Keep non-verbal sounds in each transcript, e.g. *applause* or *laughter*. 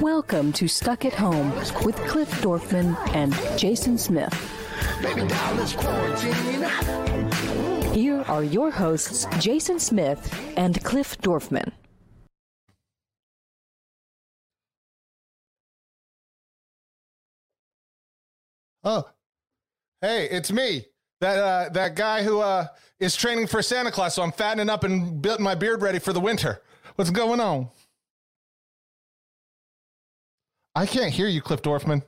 Welcome to Stuck at Home with Cliff Dorfman and Jason Smith. Here are your hosts, Jason Smith and Cliff Dorfman. Oh, hey, it's me. That uh, that guy who uh, is training for Santa Claus. So I'm fattening up and building my beard ready for the winter. What's going on? I can't hear you, Cliff Dorfman.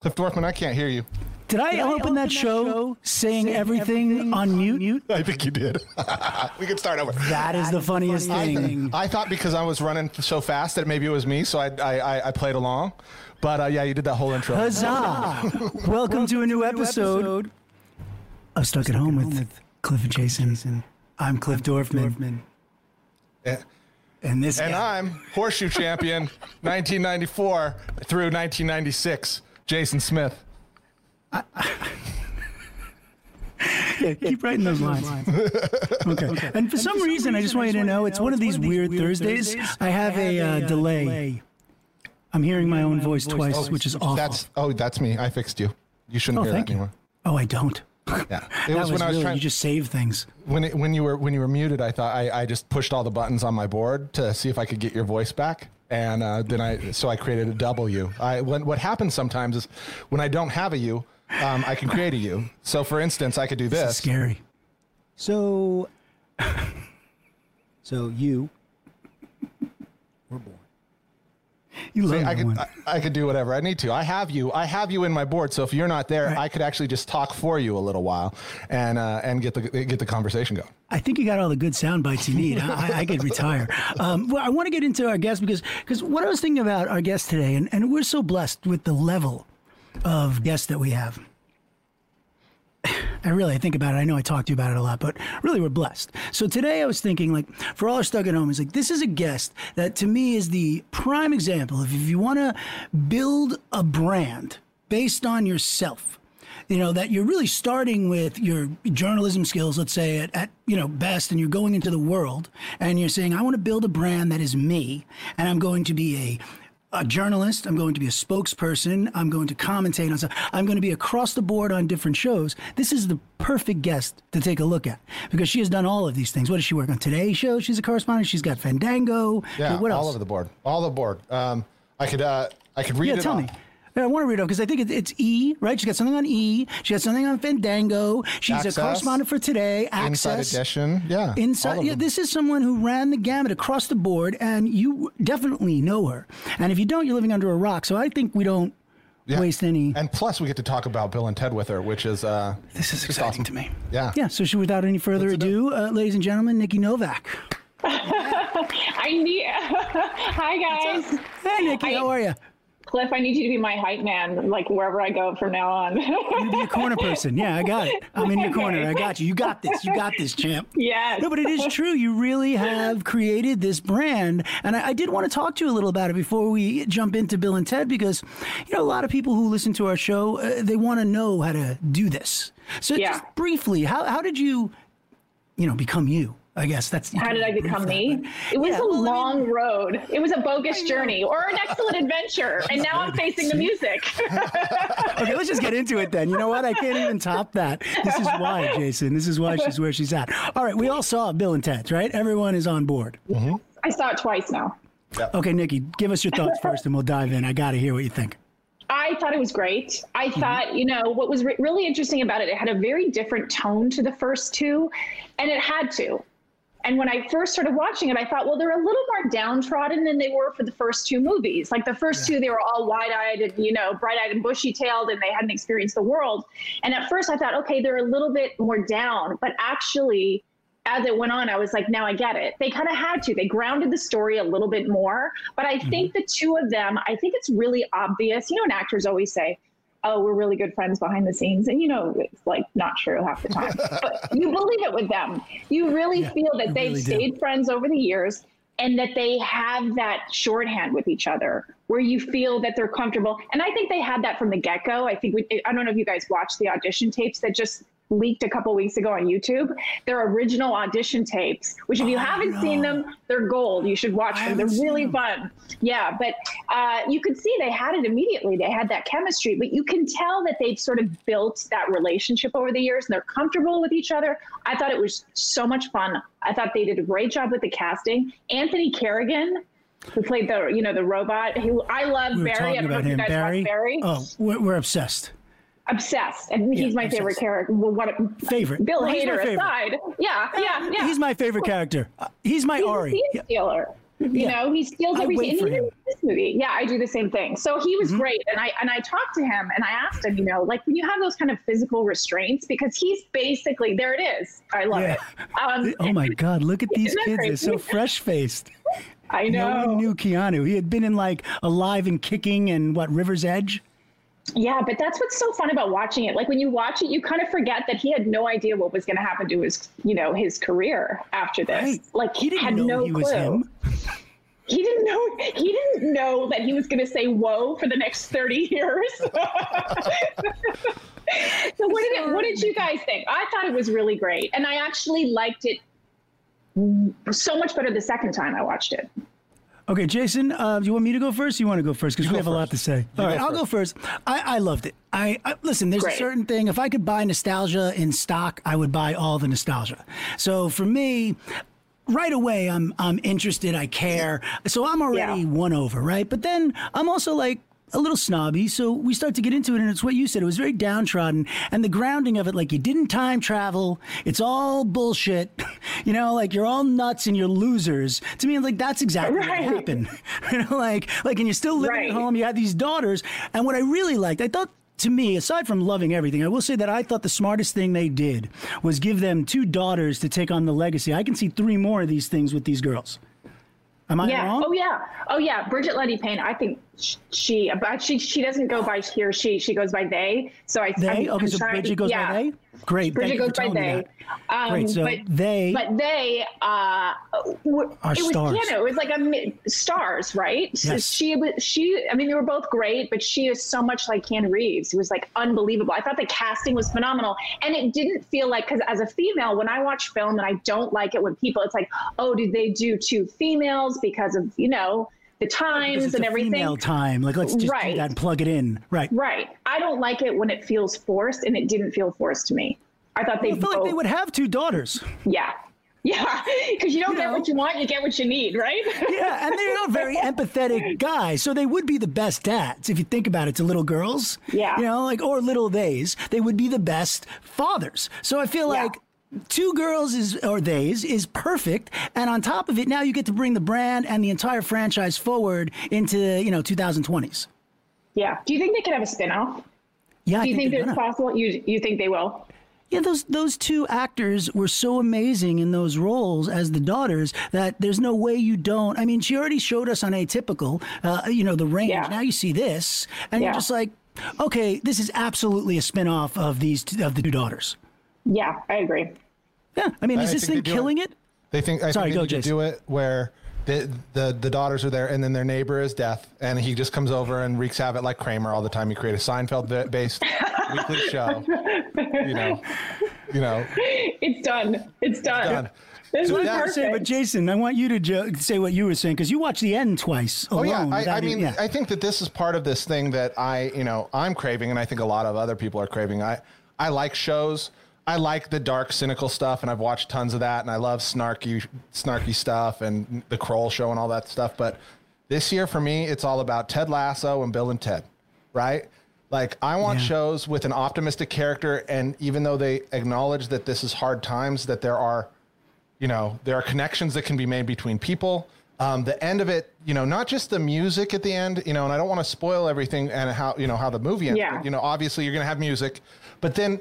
Cliff Dorfman, I can't hear you. Did I, open, that, show, saying, everything, on mute? I think you did. *laughs* we can start over. That is the funniest I, thing. I thought because I was running so fast that maybe it was me, so I I, I, I played along. But uh, yeah, you did that whole intro. Huzzah! Welcome to a new episode of Stuck at Home with Cliff and Jason. I'm Cliff Dorfman. Yeah. And this And guy, I'm horseshoe champion *laughs* 1994 through 1996, Jason Smith. *laughs* Yeah, keep writing those lines. *laughs* okay. And for some reason, I just want you to know, it's one of these weird Thursdays. I have a uh, delay. I'm hearing my own voice twice, which is awful. That's oh, that's me. I fixed you. You shouldn't Oh, hear thank that you. anymore. Oh, I don't. Yeah, *laughs* it was, was when I was really, trying. you just save things. when it, when you were when you were muted, I thought I, I just pushed all the buttons on my board to see if I could get your voice back, and uh, then I so I created a W. I when, what happens sometimes is when I don't have a U, um, I can create a U. So for instance, I could do This is this. scary. So, *laughs* so you were born. You love I could one. I, I could do whatever I need to. I have you. I have you in my board. So if you're not there, Right. I could actually just talk for you a little while, and uh, and get the get the conversation going. I think you got all the good sound bites you need. I, I, I could retire. Um, well, I want to get into our guest because because what I was thinking about our guest today, and, and we're so blessed with the level of guests that we have. I really I think about it. I know I talked to you about it a lot, but really we're blessed. So today I was thinking, like, for all our stuck at home, it's like this is a guest that to me is the prime example of if you want to build a brand based on yourself, you know, that you're really starting with your journalism skills, let's say at, at you know best, and you're going into the world and you're saying, I want to build a brand that is me, and I'm going to be a journalist. I'm going to be a spokesperson. I'm going to commentate on stuff. I'm going to be across the board on different shows. This is the perfect guest to take a look at because she has done all of these things. What does she work on? Today Show. She's a correspondent. She's got Fandango. Yeah, What else? all over the board. All the board. Um, I could uh, I could read yeah, it. tell off. me. Yeah, I want to read it because I think it, it's E, right? She's got something on E. She got something on Fandango. She's Access. a correspondent for Today. Access. Inside edition. Yeah. Inside, yeah, them. this is someone who ran the gamut across the board, and you definitely know her. And if you don't, you're living under a rock. So I think we don't Yeah. waste any. And plus, we get to talk about Bill and Ted with her, which is uh, This is just exciting awesome. to me. Yeah. Yeah. So, should, without any further ado, uh, ladies and gentlemen, Nikki Novak. *laughs* I need. *laughs* Hi guys, Hey, Nikki, I- how are you? Cliff. I need you to be my hype man, like wherever I go from now on. You be a corner person. Yeah, I got it. I'm in your corner. I got you. You got this. You got this, champ. *laughs* Yeah. No, but it is true. You really have created this brand. And I, I did want to talk to you a little about it before we jump into Bill and Ted because, you know, a lot of people who listen to our show, uh, they want to know how to do this. So Yeah. just briefly, how, how did you, you know, become you? I guess that's. How did I become me? It was Yeah, a well, I mean- long road. It was a bogus journey or an excellent adventure. *laughs* And now I'm facing the music. *laughs* *laughs* Okay, let's just get into it then. You know what? I can't even top that. This is why, Jason. This is why she's where she's at. All right, we all saw Bill and Ted's, right? Everyone is on board. Mm-hmm. I saw it twice now. Okay, Nikki, give us your thoughts first and we'll dive in. I got to hear what you think. I thought it was great. I mm-hmm. thought, you know, what was re- really interesting about it, it had a very different tone to the first two, and it had to. And when I first started watching it, I thought, well, they're a little more downtrodden than they were for the first two movies. Like the first two, they were all wide eyed and, you know, bright eyed and bushy tailed, and they hadn't experienced the world. And at first, I thought, okay, they're a little bit more down. But actually, as it went on, I was like, now I get it. They kind of had to. They grounded the story a little bit more. But I mm-hmm. think the two of them, I think it's really obvious. You know, and actors always say, oh, we're really good friends behind the scenes. And you know, it's like not true half the time. *laughs* but you believe it with them. You really feel that they've really do. stayed friends over the years and that they have that shorthand with each other where you feel that they're comfortable. And I think they had that from the get go. I think we, I don't know if you guys watched the audition tapes that just leaked a couple weeks ago on YouTube. They're original audition tapes, which if you haven't seen them, they're gold. You should watch them. They're really them. fun. Yeah, but uh, you could see they had it immediately. They had that chemistry, but you can tell that they've sort of built that relationship over the years and they're comfortable with each other. I thought it was so much fun. I thought they did a great job with the casting. Anthony Carrigan, who played the you know the robot, who I love We Barry. I don't know if you guys Barry. watch Barry. Oh, we're, we're obsessed. Obsessed, and he's my favorite character. Well, what Favorite. Bill Well, he's Hader aside, yeah, yeah, yeah. He's my favorite character. Uh, He's my He's Ari. a scene stealer. You Yeah. know, he steals everything. And even this movie, yeah, I do the same thing. So he Mm-hmm. was great, and I and I talked to him and I asked him, you know, like when you have those kind of physical restraints, because he's basically there. It is. I love Yeah. it. Um, *laughs* Oh my God! Look at *laughs* these kids. They're so fresh faced. *laughs* I No know. one knew Keanu. He had been in like Alive and Kicking and what River's Edge. Yeah, but that's what's so fun about watching it. Like when you watch it, you kind of forget that he had no idea what was going to happen to his, you know, his career after this. Right. Like He didn't had know no he clue. was him. He didn't know. He didn't know that he was going to say "whoa" for the next thirty *laughs* years. *laughs* so what did it, what did you guys think? I thought it was really great, and I actually liked it so much better the second time I watched it. Okay, Jason, uh, do you want me to go first? Or you want to go first? Because we have a lot to say. All right, go I'll go first. I, I loved it. I, I listen. There's a certain thing. If I could buy nostalgia in stock, I would buy all the nostalgia. So for me, right away, I'm I'm interested. I care. So I'm already Yeah. won over, right? But then I'm also like a little snobby. So we start to get into it, and it's what you said. It was very downtrodden, and the grounding of it, like you didn't time travel. It's all bullshit. *laughs* You know, like you're all nuts and you're losers. To me, like that's exactly Right. what happened. *laughs* you know, like like, and you're still living Right. at home. You have these daughters, and what I really liked, I thought. To me, aside from loving everything, I will say that I thought the smartest thing they did was give them two daughters to take on the legacy. I can see three more of these things with these girls. Am I Yeah. wrong? Oh yeah. Oh yeah. Brigette Lundy-Paine. I think she, but she she doesn't go by he or she. She goes by they. So I. They? I'm, okay, I'm so trying- Brigette goes yeah. by they? Great. Brigette goes by they. Um, Great, so but, they But they. Uh, were, Are it was stars. piano. It was like a stars, right? So Yes. She was. She. I mean, they were both great, but she is so much like Keanu Reeves. It was like unbelievable. I thought the casting was phenomenal, and it didn't feel like because as a female, when I watch film, and I don't like it when people, it's like, oh, did they do two females because of you know the times and everything? female time. Like, let's just do Right. that and plug it in. Right. Right. I don't like it when it feels forced, and it didn't feel forced to me. I thought they I feel like both, they would have two daughters. yeah, yeah, *laughs* because you don't You get know? what you want, you get what you need, right? *laughs* Yeah, and they're not very empathetic guys, so they would be the best dads if you think about it. To little girls, Yeah. you know, like or little theys, they would be the best fathers. So I feel Yeah. like two girls is or theys is perfect, and on top of it, now you get to bring the brand and the entire franchise forward into you know 2020s. yeah. Do you think they could have a spin-off? Yeah, Do you think they're it's possible? You you think they will? Yeah, those those two actors were so amazing in those roles as the daughters that there's no way you don't. I mean, she already showed us on Atypical, uh, you know, the range. Yeah. Now you see this, and you're just like, okay, this is absolutely a spin-off of these two, of the two daughters. Yeah, I agree. Yeah, I mean, is I this thing killing it? They think I Sorry, think they go, need Jason. do it where the, the the daughters are there and then their neighbor is death and he just comes over and wreaks havoc like Kramer all the time. You create a Seinfeld based *laughs* weekly show. You know, you know, It's done. It's done. done. This So was that- Say, but Jason, I want you to jo- say what you were saying because you watched the end twice. Oh yeah, alone I, without I it- mean, yeah. I think that this is part of this thing that I, you know, I'm craving, and I think a lot of other people are craving. I, I like shows. I like the dark, cynical stuff, and I've watched tons of that, and I love snarky, snarky stuff, and the Kroll show, and all that stuff. But this year, for me, it's all about Ted Lasso and Bill and Ted, right? Like, I want Yeah. shows with an optimistic character, and even though they acknowledge that this is hard times, that there are you know there are connections that can be made between people um, the end of it you know not just the music at the end you know and i don't want to spoil everything and how you know how the movie ends Yeah. but, you know obviously you're going to have music but then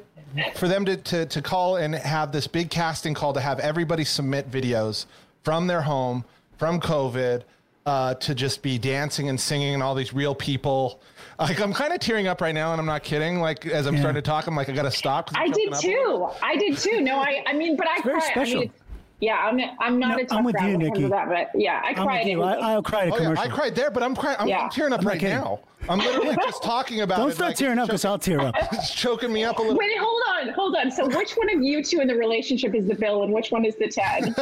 for them to, to to call and have this big casting call to have everybody submit videos from their home from covid uh, to just be dancing and singing and all these real people like i'm kind of tearing up right now and i'm not kidding like as i'm Yeah. starting to talk i'm like i gotta stop. I'm I did choking up a little too. I did too. No, I I mean, but I very cry. I special. mean, yeah, I'm I'm not No, a tough I'm with you, when it comes Nikki. that, but yeah, I I'm cried. with you. anyway. I, I'll cry at a Oh yeah, commercial. I cried there, but I'm crying. I'm, Yeah. I'm tearing up I'm right kidding. now. I'm literally just talking about Don't it. start like, tearing up because I'll tear up. *laughs* It's choking me up a little. Wait, hold on, hold on. So, which one of you two in the relationship is the Bill, and which one is the Ted?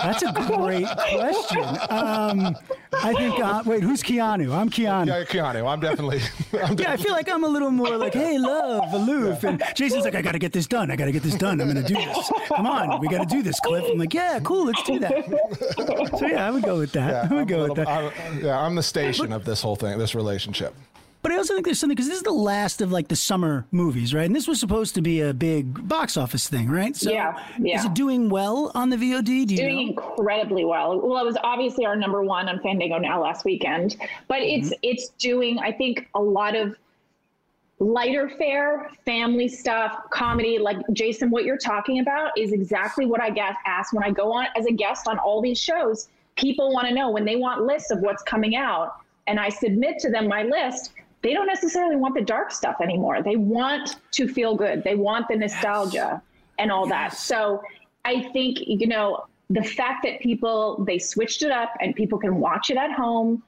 That's a great question. Um, I think. Uh, wait, who's Keanu? I'm Keanu. Yeah, Keanu. I'm definitely. *laughs* I'm Yeah, I feel like I'm a little more like, hey, love, aloof. And Jason's like, I got to get this done. I got to get this done. I'm going to do this. Come on, we got to do this, Cliff. I'm like, yeah, cool, let's do that. So, yeah, I would go with that. yeah, I I'm would a go with that. I'm- yeah, I'm the station of this whole thing, this relationship. But I also think there's something because this is the last of like the summer movies, right? And this was supposed to be a big box office thing, right? So Yeah, yeah. Is it doing well on the VOD? Do you doing incredibly well. Well, it was obviously our number one on Fandango now last weekend, but mm-hmm. it's it's doing I think a lot of lighter fare, family stuff, comedy. Like Jason, what you're talking about is exactly what I get asked when I go on as a guest on all these shows. People want to know when they want lists of what's coming out, and I submit to them my list. They don't necessarily want the dark stuff anymore. They want to feel good. They want the nostalgia and all that. So I think, you know, the fact that people, they switched it up and people can watch it at home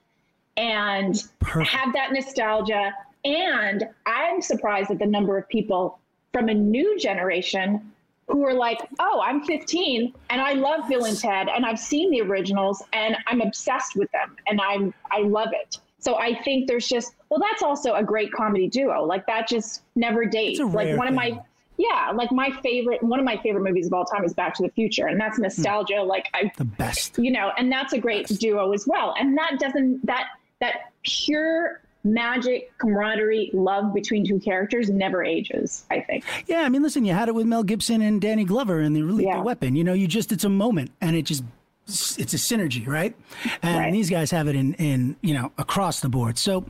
and Perfect. have that nostalgia. And I'm surprised at the number of people from a new generation who are like, oh, I'm 15 and I love Bill and Ted and I've seen the originals and I'm obsessed with them and I'm I love it. So I think there's just well, that's also a great comedy duo. Like that just never dates. Like one of my yeah, like my favorite one of my favorite movies of all time is Back to the Future, and that's hmm. nostalgia. Like I The best. you know, and that's a great duo as well. And that doesn't that that pure magic camaraderie love between two characters never ages. I think. Yeah, I mean, listen, you had it with Mel Gibson and Danny Glover in the Lethal Yeah. Weapon. You know, you just it's a moment, and it just it's a synergy, right? And Right. these guys have it in in you know across the board. So,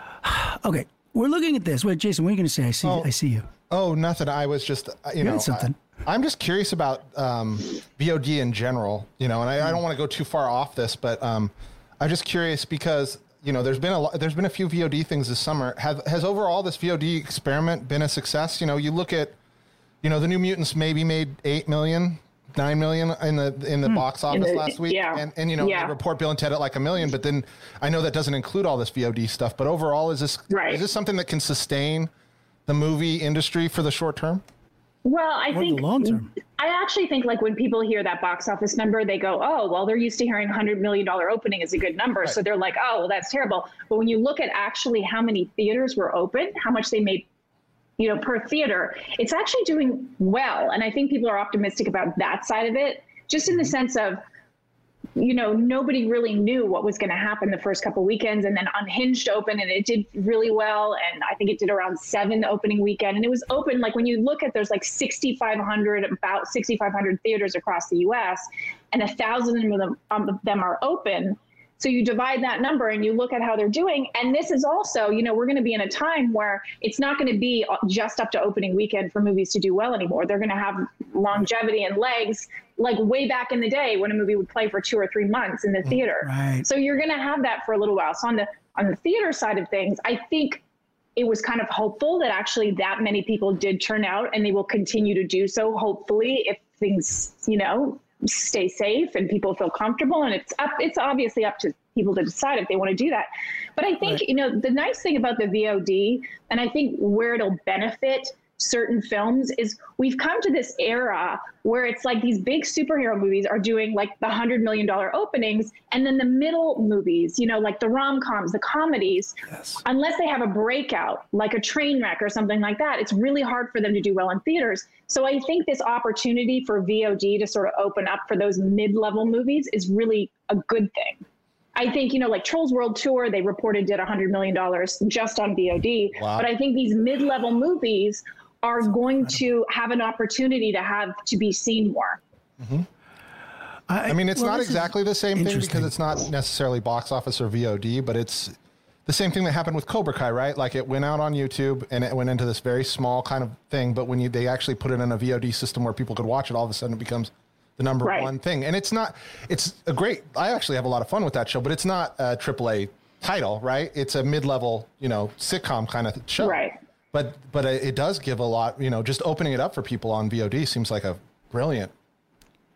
*sighs* okay, we're looking at this. Wait, Jason, what are you going to say? I see, I see you. Oh, nothing. I was just, uh, you know, something. I, am just curious about um, VOD in general, you know, and I, I don't want to go too far off this, but um, I'm just curious because you know there's been a lot, there's been a few VOD things this summer. Have has overall this VOD experiment been a success? You know, you look at, you know, the New Mutants maybe made eight million. Nine million in the in the hmm. box office the- last week, yeah. and and you know Yeah. they report Bill and Ted at like a million, but then I know that doesn't include all this VOD stuff. But overall, is this Right. is this something that can sustain the movie industry for the short term? Well, I Or the think long term. I actually think like when people hear that box office number, they go, "Oh, well, they're used to hearing hundred million dollar opening is a good number," so they're like, "Oh, well, that's terrible." But when you look at actually how many theaters were open, how much they made, you know, per theater, it's actually doing well, and I think people are optimistic about that side of it, just in the sense of you know, nobody really knew what was going to happen the first couple weekends, and then Unhinged opened, and it did really well. And I think it did around seven the opening weekend, and it was open. Like when you look at, there's like 6,500, about 6,500 theaters across the U.S., and a thousand of them, um, of them are open. So you divide that number and you look at how they're doing. And this is also, you know, we're going to be in a time where it's not going to be just up to opening weekend for movies to do well anymore. They're going to have longevity and legs like way back in the day when a movie would play for two or three months in the mm, theater. right. So you're going to have that for a little while. So on the on the theater side of things, I think it was kind of hopeful that actually that many people did turn out and they will continue to do so hopefully if things, you know, stay safe and people feel comfortable and it's up it's obviously up to people to decide if they want to do that. But I think, you know, the nice thing about the VOD and I think where it'll benefit certain films is we've come to this era where it's like these big superhero movies are doing like the hundred million dollar openings and then the middle movies you know like the rom-coms the comedies yes. unless they have a breakout like a train wreck or something like that it's really hard for them to do well in theaters so i think this opportunity for vod to sort of open up for those mid-level movies is really a good thing I think, you know, like Trolls World Tour, they reported did $100 million just on VOD. Wow. But I think these mid level movies are going to have an opportunity to have to be seen more. Mm-hmm. I mean, it's well, not exactly the same thing because it's not necessarily box office or VOD, but it's the same thing that happened with Cobra Kai, right? Like it went out on YouTube and it went into this very small kind of thing, but when you they actually put it in a VOD system where people could watch it, all of a sudden it becomes the number Right. one thing. And it's not. It's a great. I actually have a lot of fun with that show, but it's not a AAA title, right? It's a mid-level, you know, sitcom kind of show, Right. But but it does give a lot. You know, just opening it up for people on VOD seems like a brilliant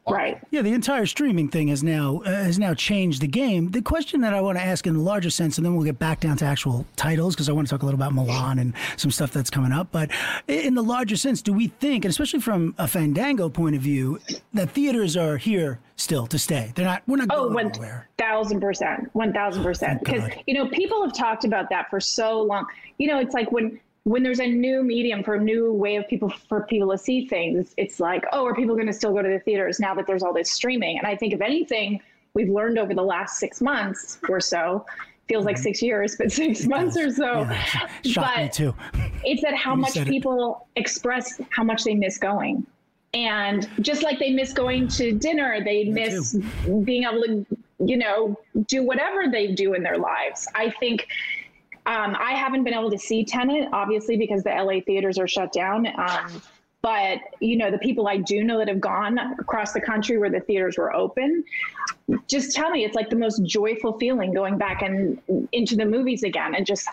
Right. Yeah, the entire streaming thing has now uh, has now changed the game. The question that I want to ask in the larger sense, and then we'll get back down to actual titles because I want to talk a little about Mulan and some stuff that's coming up. But in the larger sense, do we think, and especially from a Fandango point of view, that theaters are here still to stay? They're not. We're not Oh, going one anywhere. thousand percent, one thousand percent. Because you know, people have talked about that for so long. You know, it's like when when there's a new medium for a new way of people for people to see things, it's like, oh, are people going to still go to the theaters now that there's all this streaming? And I think if anything, we've learned over the last six months or so. Feels like six years, but *laughs* six months or so. Mm-hmm. Yeah, shocked me But- too. it's that how You much said it. people express how much they miss going. And just like they miss going to dinner, they miss being able to, you know, do whatever they do in their lives. I think um, I haven't been able to see Tenet, obviously, because the LA theaters are shut down. Um, but you know, the people I do know that have gone across the country where the theaters were open, just tell me it's like the most joyful feeling going back and into the movies again, and just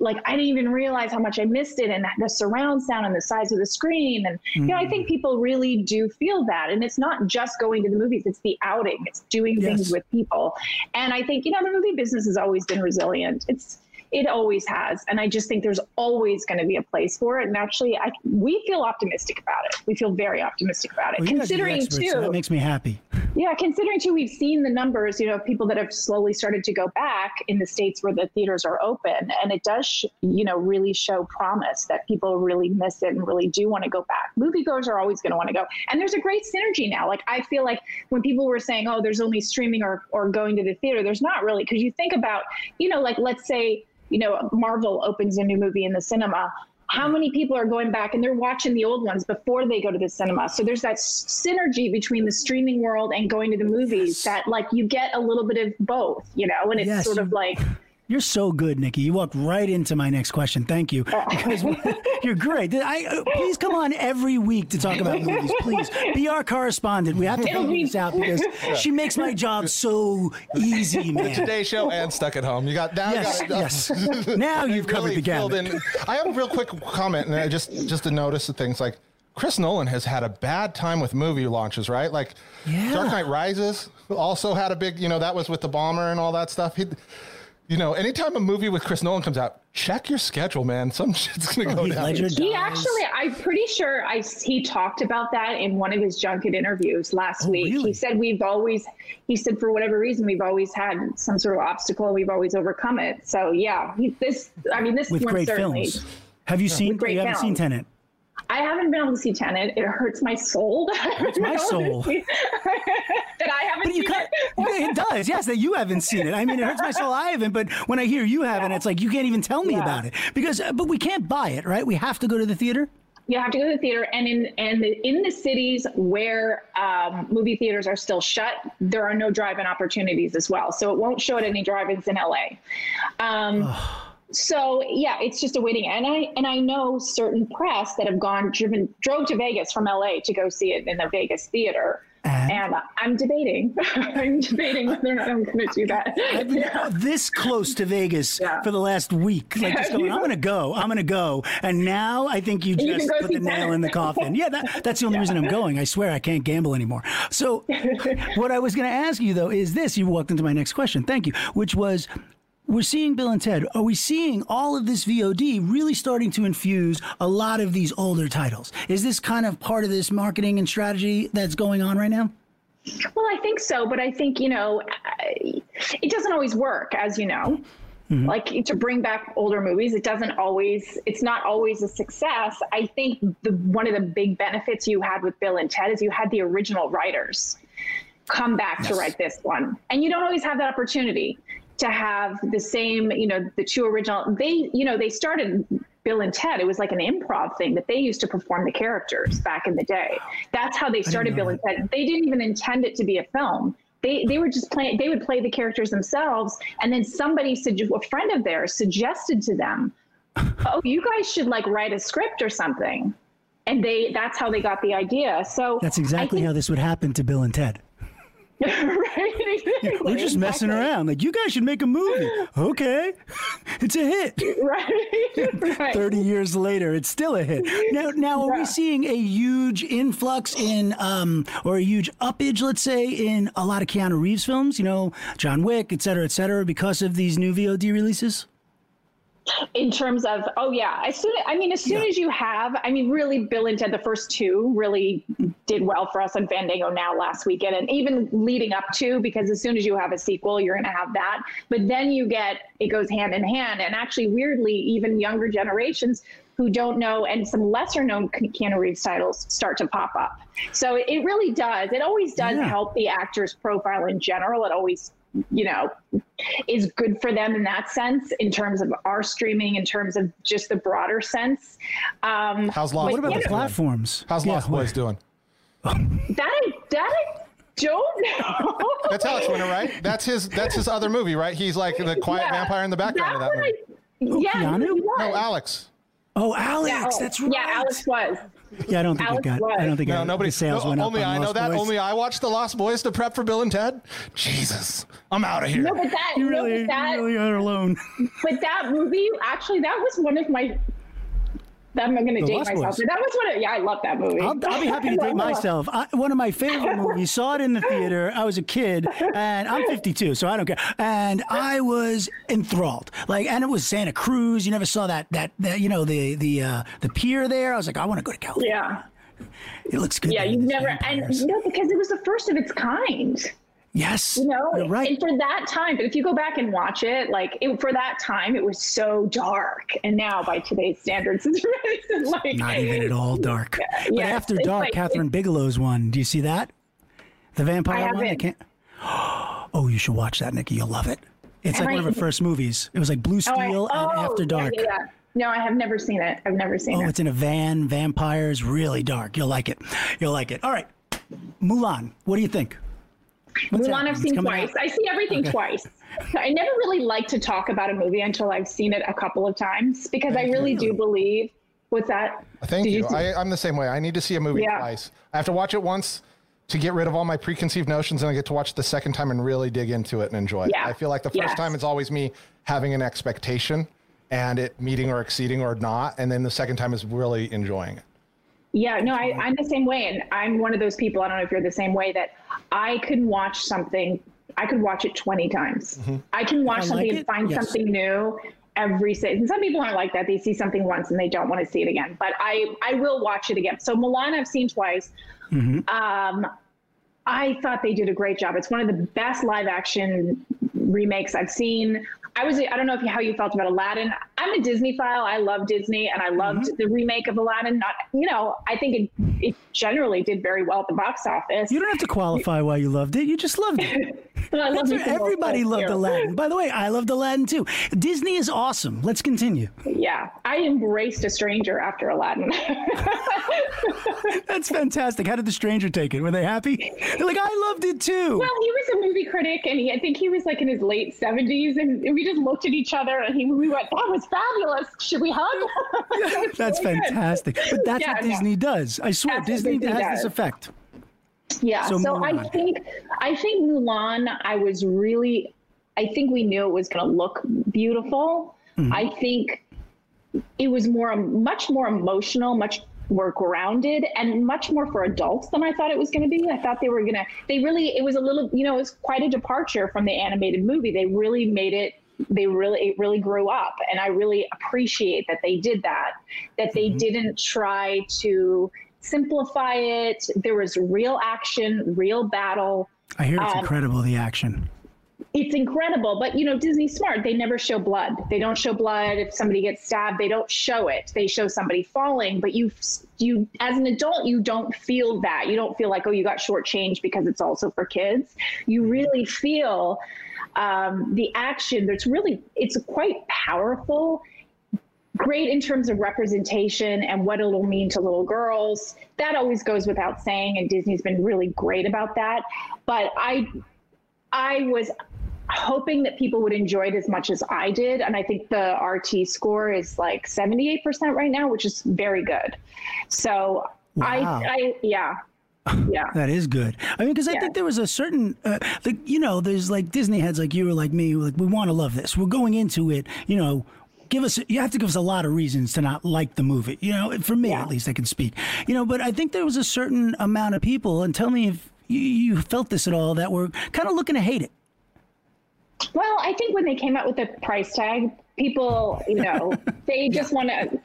like I didn't even realize how much I missed it, and the surround sound and the size of the screen, and you know, I think people really do feel that, and it's not just going to the movies; it's the outing, it's doing Yes. things with people, and I think you know the movie business has always been resilient. It's it always has, and I just think there's always going to be a place for it. And actually, I we feel optimistic about it. We feel very optimistic about it, Well, you guys are the considering experts, too. so that makes me happy. Yeah, considering too, we've seen the numbers, you know, of people that have slowly started to go back in the states where the theaters are open, and it does, sh- you know, really show promise that people really miss it and really do want to go back. Moviegoers are always going to want to go, and there's a great synergy now. Like I feel like when people were saying, "Oh, there's only streaming or or going to the theater," there's not really because you think about, you know, like let's say, you know, Marvel opens a new movie in the cinema how many people are going back and they're watching the old ones before they go to the cinema? So there's that s- synergy between the streaming world and going to the movies that like you get a little bit of both you know and it's Yes, sort of like You're so good, Nikki. You walked right into my next question. Thank you. *laughs* Because you're great. I, uh, please come on every week to talk about movies. Please be our correspondent. We have to It'll figure be- this out because *laughs* she makes my job so easy, man. Today Show and Stuck at Home. You got now. Yes, you got it. yes. Now you've covered really the filled I have a real quick comment, and I just just to notice the things like Chris Nolan has had a bad time with movie launches, right? Like Yeah. Dark Knight Rises also had a big, you know, that was with the bomber and all that stuff. He, you know, anytime a movie with Chris Nolan comes out, check your schedule, man. Some *laughs* shit's gonna oh, go Heath down. He actually i'm pretty sure i he talked about that in one of his junket interviews last Oh, week really? he said we've always he said for whatever reason we've always had some sort of obstacle and we've always overcome it so yeah he, this i mean this with one great certainly films. Have you seen? you haven't seen films. I haven't been able to see Tenet. It hurts my soul. *laughs* Hurts my soul. *laughs* that I haven't But you seen it. It does. Yes, that you haven't seen it. I mean, it hurts my soul. I haven't. But when I hear you haven't, it's like you can't even tell me Yeah. about it because. uh, But we can't buy it, right? We have to go to the theater. You have to go to the theater, and in and the, in the cities where um, movie theaters are still shut, there are no drive-in opportunities as well. So it won't show at any drive-ins in LA. Um, so yeah, it's just a waiting. And I and I know certain press that have gone driven drove to Vegas from LA to go see it in the Vegas theater. And? And I'm debating. *laughs* I'm debating whether or not I'm going to do that. *laughs* I've been Yeah. this close to Vegas Yeah. for the last week. Like just going, I'm going to go. I'm going to go. And now I think you And you just put the nail Tenet. in the *laughs* coffin. Yeah, that, that's the only reason I'm going. I swear I can't gamble anymore. So what I was going to ask you though is this. You walked into my next question. Thank you. Which was. We're seeing Bill and Ted. Are we seeing all of this VOD really starting to infuse a lot of these older titles? Is this kind of part of this marketing and strategy that's going on right now? Well, I think so, but I think you know, it doesn't always work, as you know. Mm-hmm. Like to bring back older movies, it doesn't always. It's not always a success. I think the one of the big benefits you had with Bill and Ted is you had the original writers come back to write this one, and you don't always have that opportunity to have the same. You know, the two original. They, you know, they started. Bill and Ted, it was like an improv thing that they used to perform the characters back in the day. That's how they started Bill and Ted. They didn't even intend it to be a film. They, they were just playing, they would play the characters themselves. And then somebody, a friend of theirs, suggested to them, oh, you guys should like write a script or something. And they, that's how they got the idea. So That's exactly I how this would happen to Bill and Ted. *laughs* right? We're just messing Exactly. around. Like, you guys should make a movie. Okay. *laughs* It's a hit. *laughs* right? right. 30 years later, it's still a hit. Now, now are we seeing a huge influx in, um, or a huge uppage, let's say, in a lot of Keanu Reeves films? You know, John Wick, et cetera, et cetera, because of these new VOD releases? In terms of oh yeah as soon i mean as soon Yeah. as you have i mean really bill and ted the first two really did well for us on fandango now last weekend and even leading up to because as soon as you have a sequel you're going to have that but then you get it goes hand in hand and actually weirdly even younger generations who don't know and some lesser known Keanu Reeves titles start to pop up. So it really does. It always does Yeah. help the actor's profile in general. It always, you know, is good for them in that sense, in terms of our streaming, in terms of just the broader sense. Um, How's Lost What about yeah, the platforms? How's Yeah, Lost what- Boys doing? That I, that I don't know. That's Alex Winter, right? That's his. That's his other movie, right? He's like the quiet Yeah. vampire in the background of that one movie. I- yeah, Keanu? No, Alex. Oh, Alex, Yeah, oh, that's right. Yeah, Alex was. Yeah, I don't think Alex it got. was. I don't think No, it, nobody. the sales no, went up. only on I know Lost that. Boys. Only I watched the Lost Boys to prep for Bill and Ted. Jesus, I'm out of here. No, but that, You no, really, but that, you really are alone. but that movie actually that was one of my. That I'm going to date myself. That was one of yeah. I love that movie. I'll, I'll be happy to date *laughs* myself. I, one of my favorite *laughs* movies. Saw it in the theater. I was a kid, and I'm 52, so I don't care. And I was enthralled. Like, and it was Santa Cruz. You never saw that that, that you know the the uh, the pier there. I was like, I want to go to California. Yeah, It looks good. yeah. You've never and no because it was the first of its kind. Yes, You know, you're right. and for that time. But if you go back and watch it, like it, for that time, it was so dark. And now, by today's standards, *laughs* it's really like Not even at all dark. But yeah, after dark, like- Kathryn Bigelow's one. Do you see that? The vampire I one. haven't. can't. *gasps* Oh, you should watch that, Nikki. You'll love it. It's like Am one of her first movies. It was like Blue Oh, I- Steel and oh, After Dark. Yeah, yeah. No, I have never seen it. I've never seen Oh, it. it's in a van, vampires, really dark. You'll like it. You'll like it. All right. Mulan, what do you think? What's Mulan? I've seen twice. out. I see everything twice. I never really like to talk about a movie until I've seen it a couple of times because I really do believe. What's that? Thank Did you. see- I, I'm the same way. I need to see a movie Yeah. twice. I have to watch it once to get rid of all my preconceived notions, and I get to watch it the second time and really dig into it and enjoy it. Yeah. I feel like the first Yes. time it's always me having an expectation and it meeting or exceeding or not, and then the second time is really enjoying it. Yeah, no, I, I'm the same way. And I'm one of those people, I don't know if you're the same way, that I can watch something, I could watch it 20 times. I can watch I something it, and find yes. something new every se- and some people aren't like that they see something once and they don't want to see it again but i i will watch it again. So Mulan i've seen twice. Um i thought they did a great job. It's one of the best live action remakes i've seen i was i don't know if you, how you felt about aladdin. I'm a disney file. I love disney and i loved mm-hmm. the remake of aladdin. Not you know i think it, it generally did very well at the box office. You don't have to qualify why you loved it. You just loved it. *laughs* But I love That's me right. some more Everybody loved here. Aladdin. By the way, I loved Aladdin too. Disney is awesome. Let's continue. Yeah, I embraced a stranger after Aladdin. That's fantastic. How did the stranger take it? Were they happy? They're like, I loved it too. well, he was a movie critic, and he, I think he was like in his late seventies, and we just looked at each other, and he, we went, "That was fabulous. Should we hug?" *laughs* That's really good. fantastic. But that's Yeah, what no. Disney does. I swear, Disney, Disney has this effect. Yeah. So So, I think I think Mulan. I was really. I think we knew it was going to look beautiful. Mm-hmm. I think it was more, much more emotional, much more grounded, and much more for adults than I thought it was going to be. I thought they were going to. They really. It was a little. You know, it was quite a departure from the animated movie. They really made it. They really, it really grew up, and I really appreciate that they did that. That they didn't try to simplify it. There was real action, real battle. I hear it's Um, incredible, the action. It's incredible, but you know, Disney's smart. They never show blood. They don't show blood. If somebody gets stabbed, they don't show it. They show somebody falling, but you, you, as an adult, you don't feel that. You don't feel like, oh, you got shortchanged because it's also for kids. You really feel um, the action. There's really, it's quite powerful great in terms of representation and what it'll mean to little girls. That always goes without saying, and Disney's been really great about that. But I, I was hoping that people would enjoy it as much as I did, and I think the RT score is like seventy-eight percent right now, which is very good. So Wow. I, I, yeah. *laughs* Yeah. That is good. I mean, because I Yeah. think there was a certain, uh, like you know, there's like Disney heads like you or like me, like we want to love this. We're going into it, you know. Give us, you have to give us a lot of reasons to not like the movie. You know, for me Yeah. at least, I can speak. You know, but I think there was a certain amount of people, and tell me if you, you felt this at all, that were kind of looking to hate it. Well, I think when they came out with the price tag, people, you know, *laughs* they just want to,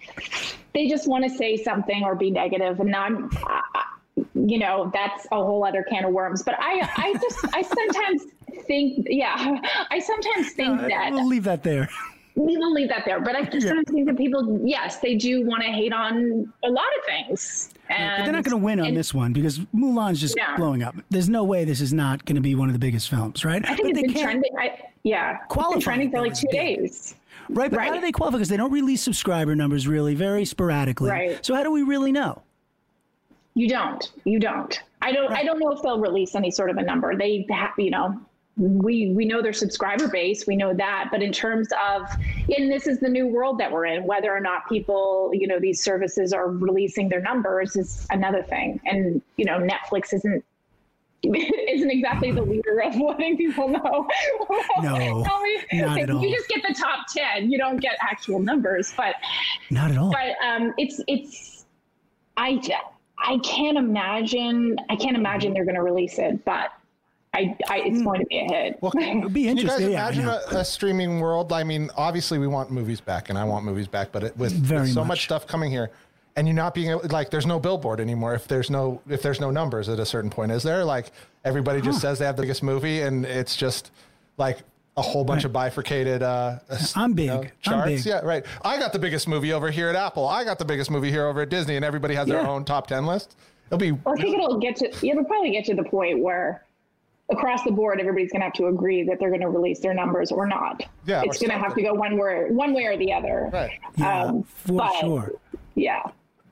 they just want to say something or be negative, and I'm, I- you know, that's a whole other can of worms. But I, I just, I sometimes think, yeah, *laughs* I sometimes think that We'll leave that there. *laughs* we will leave that there. But I sometimes think that people, yes, they do want to hate on a lot of things, and But they're not going to win on and this one because Mulan's just Yeah. blowing up. There's no way this is not going to be one of the biggest films, right? I think but it's they been trending. I, yeah, Qualifying trending for like two days. right? But how do they qualify? Because they don't release subscriber numbers really, very sporadically. Right. So how do we really know? You don't. You don't. I don't. I don't know if they'll release any sort of a number. They, you know, we we know their subscriber base. We know that. But in terms of, and this is the new world that we're in. Whether or not people, you know, these services are releasing their numbers is another thing. And you know, Netflix isn't *laughs* isn't exactly the leader of *laughs* letting people know. *laughs* No, Tell me- not at all. You just get the top ten. You don't get actual numbers, but Not at all. but um, it's it's I I can't imagine I can't imagine they're going to release it, but I, I Hmm. it's going to be a hit. Well, *laughs* It'd be Can you guys interesting. Yeah, imagine a, a streaming world? I mean, obviously we want movies back, and I want movies back, but it, with, with so much. much stuff coming here, and you not being able, like, there's no billboard anymore. If there's no if there's no numbers at a certain point, is there? Like everybody just says they have the biggest movie, and it's just like a whole bunch of bifurcated. Uh, I'm big. you know, I'm charts. big. Yeah, right. I got the biggest movie over here at Apple. I got the biggest movie here over at Disney, and everybody has their own top ten list. It'll be Well, I think it'll get to it'll probably get to the point where across the board everybody's going to have to agree that they're going to release their numbers or not. Yeah, it's going to have to go one way one way or the other. right. Yeah, um, for but- sure. Yeah.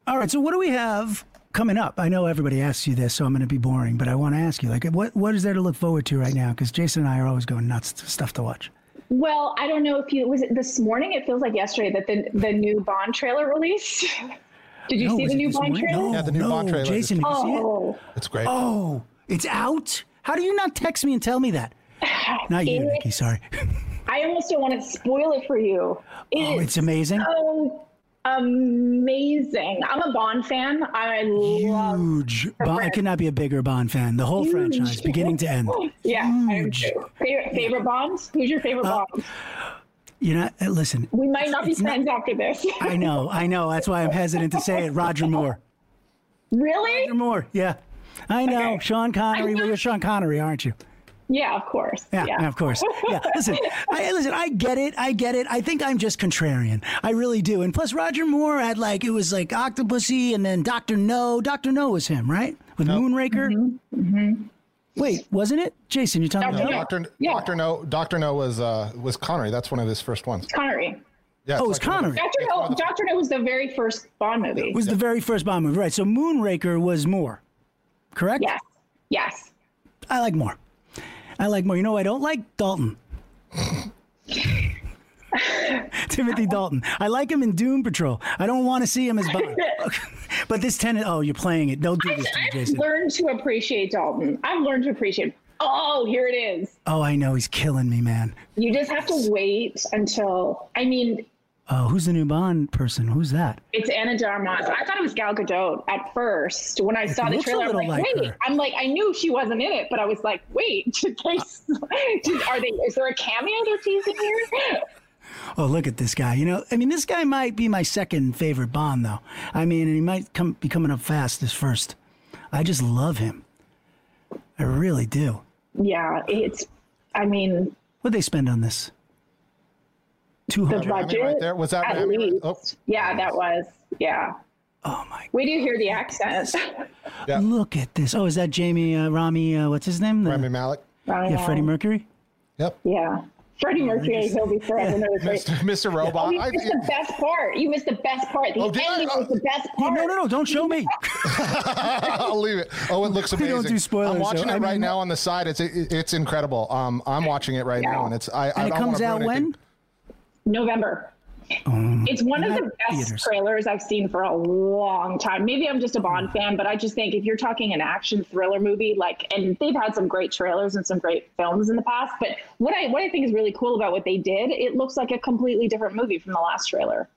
All right. So what do we have coming up? I know everybody asks you this, so I'm going to be boring, but I want to ask you, like, what what is there to look forward to right now? Because Jason and I are always going nuts to stuff to watch. Well, I don't know if you was it this morning. It feels like yesterday that the the new Bond trailer released. *laughs* Did you No, see the new Bond morning? trailer? No, Yeah, the new no, Bond trailer. Jason, did you see it? Oh, It's great. Oh, it's out. How do you not text me and tell me that? *sighs* Not you, It- Nikki. Sorry. *laughs* I almost don't want to spoil it for you. It Oh, it's amazing. so amazing. I'm a Bond fan. I love. Huge. Bond, I could not be a bigger Bond fan. The whole franchise, beginning to end. *laughs* Yeah, Huge. Favorite favorite Bonds? Who's your favorite Uh, Bond? You know, uh, listen. We might not be friends after this. I know, I know. That's why I'm hesitant to say it. Roger Moore. *laughs* really? Roger Moore. Yeah. I know. Okay. Sean Connery. I know- Well, you're Sean Connery, aren't you? Yeah, of course. Yeah, Yeah. of course. Yeah, *laughs* listen, I, listen. I get it. I get it. I think I'm just contrarian. I really do. And plus, Roger Moore had like it was like Octopussy, and then Doctor No. Doctor No was him, right? With Moonraker. Mm-hmm. Wait, wasn't it? Jason, you're telling me Dr. no? No. Doctor Yeah. Doctor No Doctor No was uh, was Connery. That's one of his first ones. Connery. Yeah, Oh, it was like one of the- Connery. Doctor No. Doctor No was the very first Bond movie. It was the very first Bond movie, right? So Moonraker was Moore, correct? yes. Yes. I like more. I like more. You know, I don't like Dalton. *laughs* Timothy Dalton. I like him in Doom Patrol. I don't want to see him as Bond. *laughs* but this tenant, oh, you're playing it. Don't do this to me, I've Jason. learned to appreciate Dalton. I've learned to appreciate. Oh, here it is. Oh, I know. He's killing me, man. You just have to wait until. I mean, Oh, who's the new Bond person? Who's that? it's Ana de Armas. I thought it was Gal Gadot at first when I saw the trailer. I'm like, like wait. her. I'm like, I knew she wasn't in it, but I was like, wait. *laughs* did they- are they? Is there a cameo they're teasing here? *laughs* Oh, look at this guy. You know, I mean, this guy might be my second favorite Bond, though. I mean, and he might come be coming up fast as first. I just love him. I really do. Yeah, it's. I mean, What'd they spend on this? Two the hundred. budget right there. Was that at Rami right- least. oh. Yeah, that was. Yeah. Oh my! God. We do hear the accent. Yeah. Look at this. Oh, is that Jamie uh, Rami? Uh, what's his name? The- Rami Malek. yeah, Freddie Mercury. Yep. Yeah. Freddie Mercury, he'll be forever known. *laughs* Mr. Mr. Robot. Oh, you I- missed the best part. You missed the best part. The Oh, did I? ending was the best Oh, part. no, no, no! Don't show me. *laughs* I'll leave it. Oh, it looks amazing. We don't do spoilers, I'm watching so, it I right mean- now on the side. It's it, it's incredible. Um, I'm watching it right Yeah. now, and it's I. I And it don't comes wanna out when. anything. November. Um, it's one of the best theaters. trailers I've seen for a long time. Maybe I'm just a Bond hmm. fan, but I just think if you're talking an action thriller movie, like, and they've had some great trailers and some great films in the past. But what I what I think is really cool about what they did, it looks like a completely different movie from the last trailer.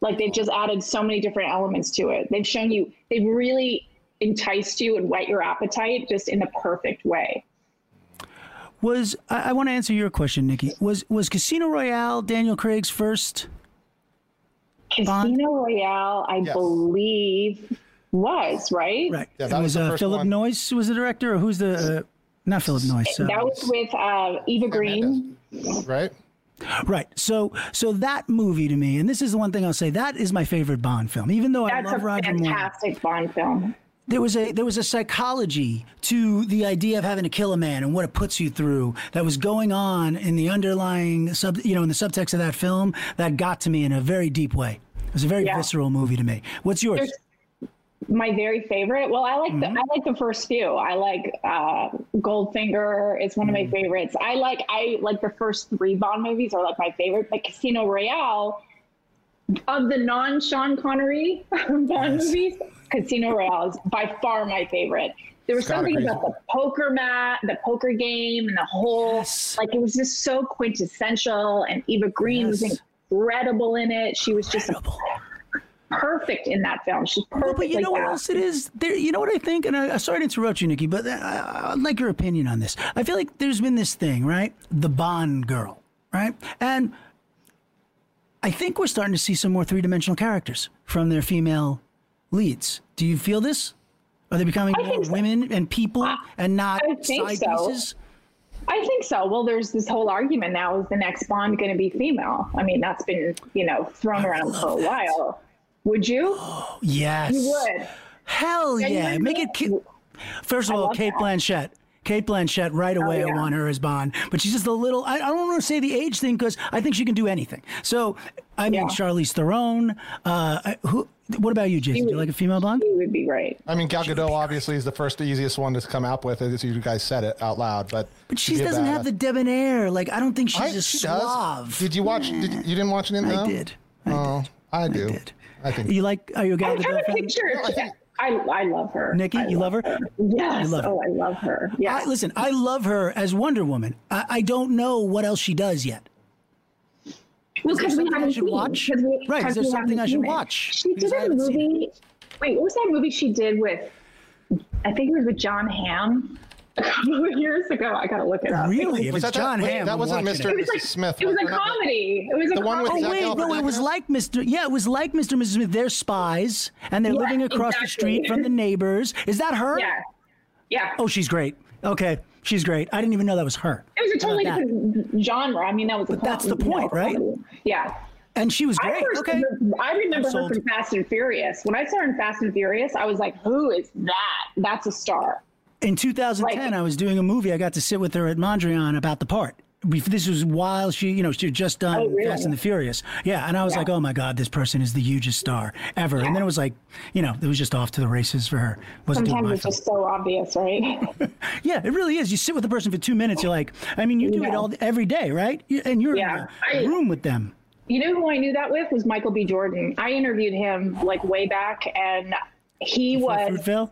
Like they've just added so many different elements to it. They've shown you, they've really enticed you and whet your appetite just in the perfect way. Was I, I want to answer your question, Nikki? Was was Casino Royale Daniel Craig's first? Bond? Casino Royale, I Yes. believe, was right. Right. Yeah, it that was was uh, Philip one. Noyce was the director, or who's the? Uh, not Philip Noyce. uh, That was with uh, Eva Green. right? Right. So so that movie to me, and this is the one thing I'll say, that is my favorite Bond film. Even though I love a Roger Moore, fantastic Bond film. There was a there was a psychology to the idea of having to kill a man and what it puts you through that was going on in the underlying sub you know in the subtext of that film that got to me in a very deep way. It was a very Yeah. visceral movie to me. What's yours? There's- My very favorite. Well, I like Mm-hmm. the I like the first few. I like uh, Goldfinger. It's one of Mm-hmm. my favorites. I like I like the first three Bond movies are like my favorite. But Casino Royale, of the non Sean Connery um, Bond movies, Casino Royale is by far my favorite. There was something about the poker mat, the poker game, and the whole Yes. like it was just so quintessential. And Eva Green was incredible in it. She was just perfect in that film. She's Well, perfect. but you know what else it is? There, you know what I think, and I, I sorry to interrupt you, Nikki, but I, I'd like your opinion on this. I feel like there's been this thing, right? The Bond girl, right? And I think we're starting to see some more three-dimensional characters from their female leads. Do you feel this? Are they becoming more so. women and people and not I think side so. pieces? I think so. Well, there's this whole argument now: is the next Bond going to be female? I mean, that's been you know thrown around for a while. Would you? *gasps* Yes. You would. Hell Yeah, yeah. Make it. Ki- First of I all, Cate that. Blanchett. Cate Blanchett, right away, yeah. I want her as Bond. But she's just a little, I, I don't want to say the age thing because I think she can do anything. So, I mean, Yeah. Charlize Theron. Uh, who? What about you, Jason? Do you like a female Bond? You would be great. I mean, Gal Gadot obviously is the first, easiest one to come out with, as you guys said it out loud. But But she to be a doesn't have the debonair. Like, I don't think she's I- a she suave. does. Did you watch? Did you, you didn't watch it in I did. I Oh, did. I do. did. I think. You like, are you a Gal I'm trying Gadot to fan? picture. I I, I love her. Nikki, I you love her? Yes. love her. oh, I love her. Yeah. I, listen, I love her as Wonder Woman. I, I don't know what else she does yet. well, because we I haven't should seen. watch? we- Right, is there something I should it. watch? She did I a haven't seen it. movie. Wait, what was that movie she did with? I think it was with Jon Hamm. A *laughs* couple of years ago, I gotta look it up. Really? If Was it's that Jon that, Hamm, that wasn't Mr. it. and It was like Smith. it was a comedy. It was a The one with comedy. Oh Zac wait, no, it was like Mr. Yeah, it was like Mr. and Mrs. Smith. They're spies, and they're Yeah, living across the street from the neighbors. Is that her? Yeah, yeah. Oh, she's great. Okay, she's great. I didn't even know that was her. It was a totally different genre. I mean, that was. a that's the comedy, you know, point, right? comedy. Yeah. And she was I great. first Okay. I remember I'm her from Fast and Furious. When I saw her in Fast and Furious, I was like, "Who is that? That's a star." In 2010, Like- I was doing a movie. I got to sit with her at Mondrian about the part. This was while she, you know, she had just done Oh, really? Fast and the Furious. Yeah, and I was Yeah. like, oh my God, this person is the hugest star ever. And then it was like, you know, it was just off to the races for her. Wasn't Sometimes it's film. just so obvious, right? *laughs* *laughs* Yeah, it really is. You sit with a person for two minutes. You're like, I mean, you do it all every day, right? And you're Yeah, in a room with them. You know who I knew that with was Michael B. Jordan. I interviewed him like way back, and he was Fruitvale?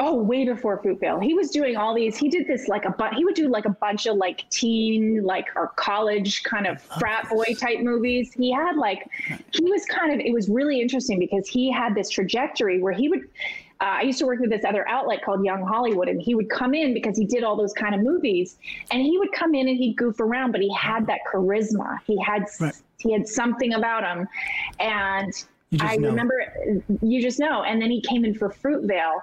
Oh way before Fruitvale. He was doing all these. He did this like a but. He would do like a bunch of like teen, like or college kind of frat boy type movies. He had like he was kind of. It was really interesting because he had this trajectory where he would. Uh, I used to work with this other outlet called Young Hollywood, and he would come in because he did all those kind of movies, and he would come in and he'd goof around, but he had that charisma. He had Right. he had something about him, and I know. remember you just know. And then he came in for Fruitvale,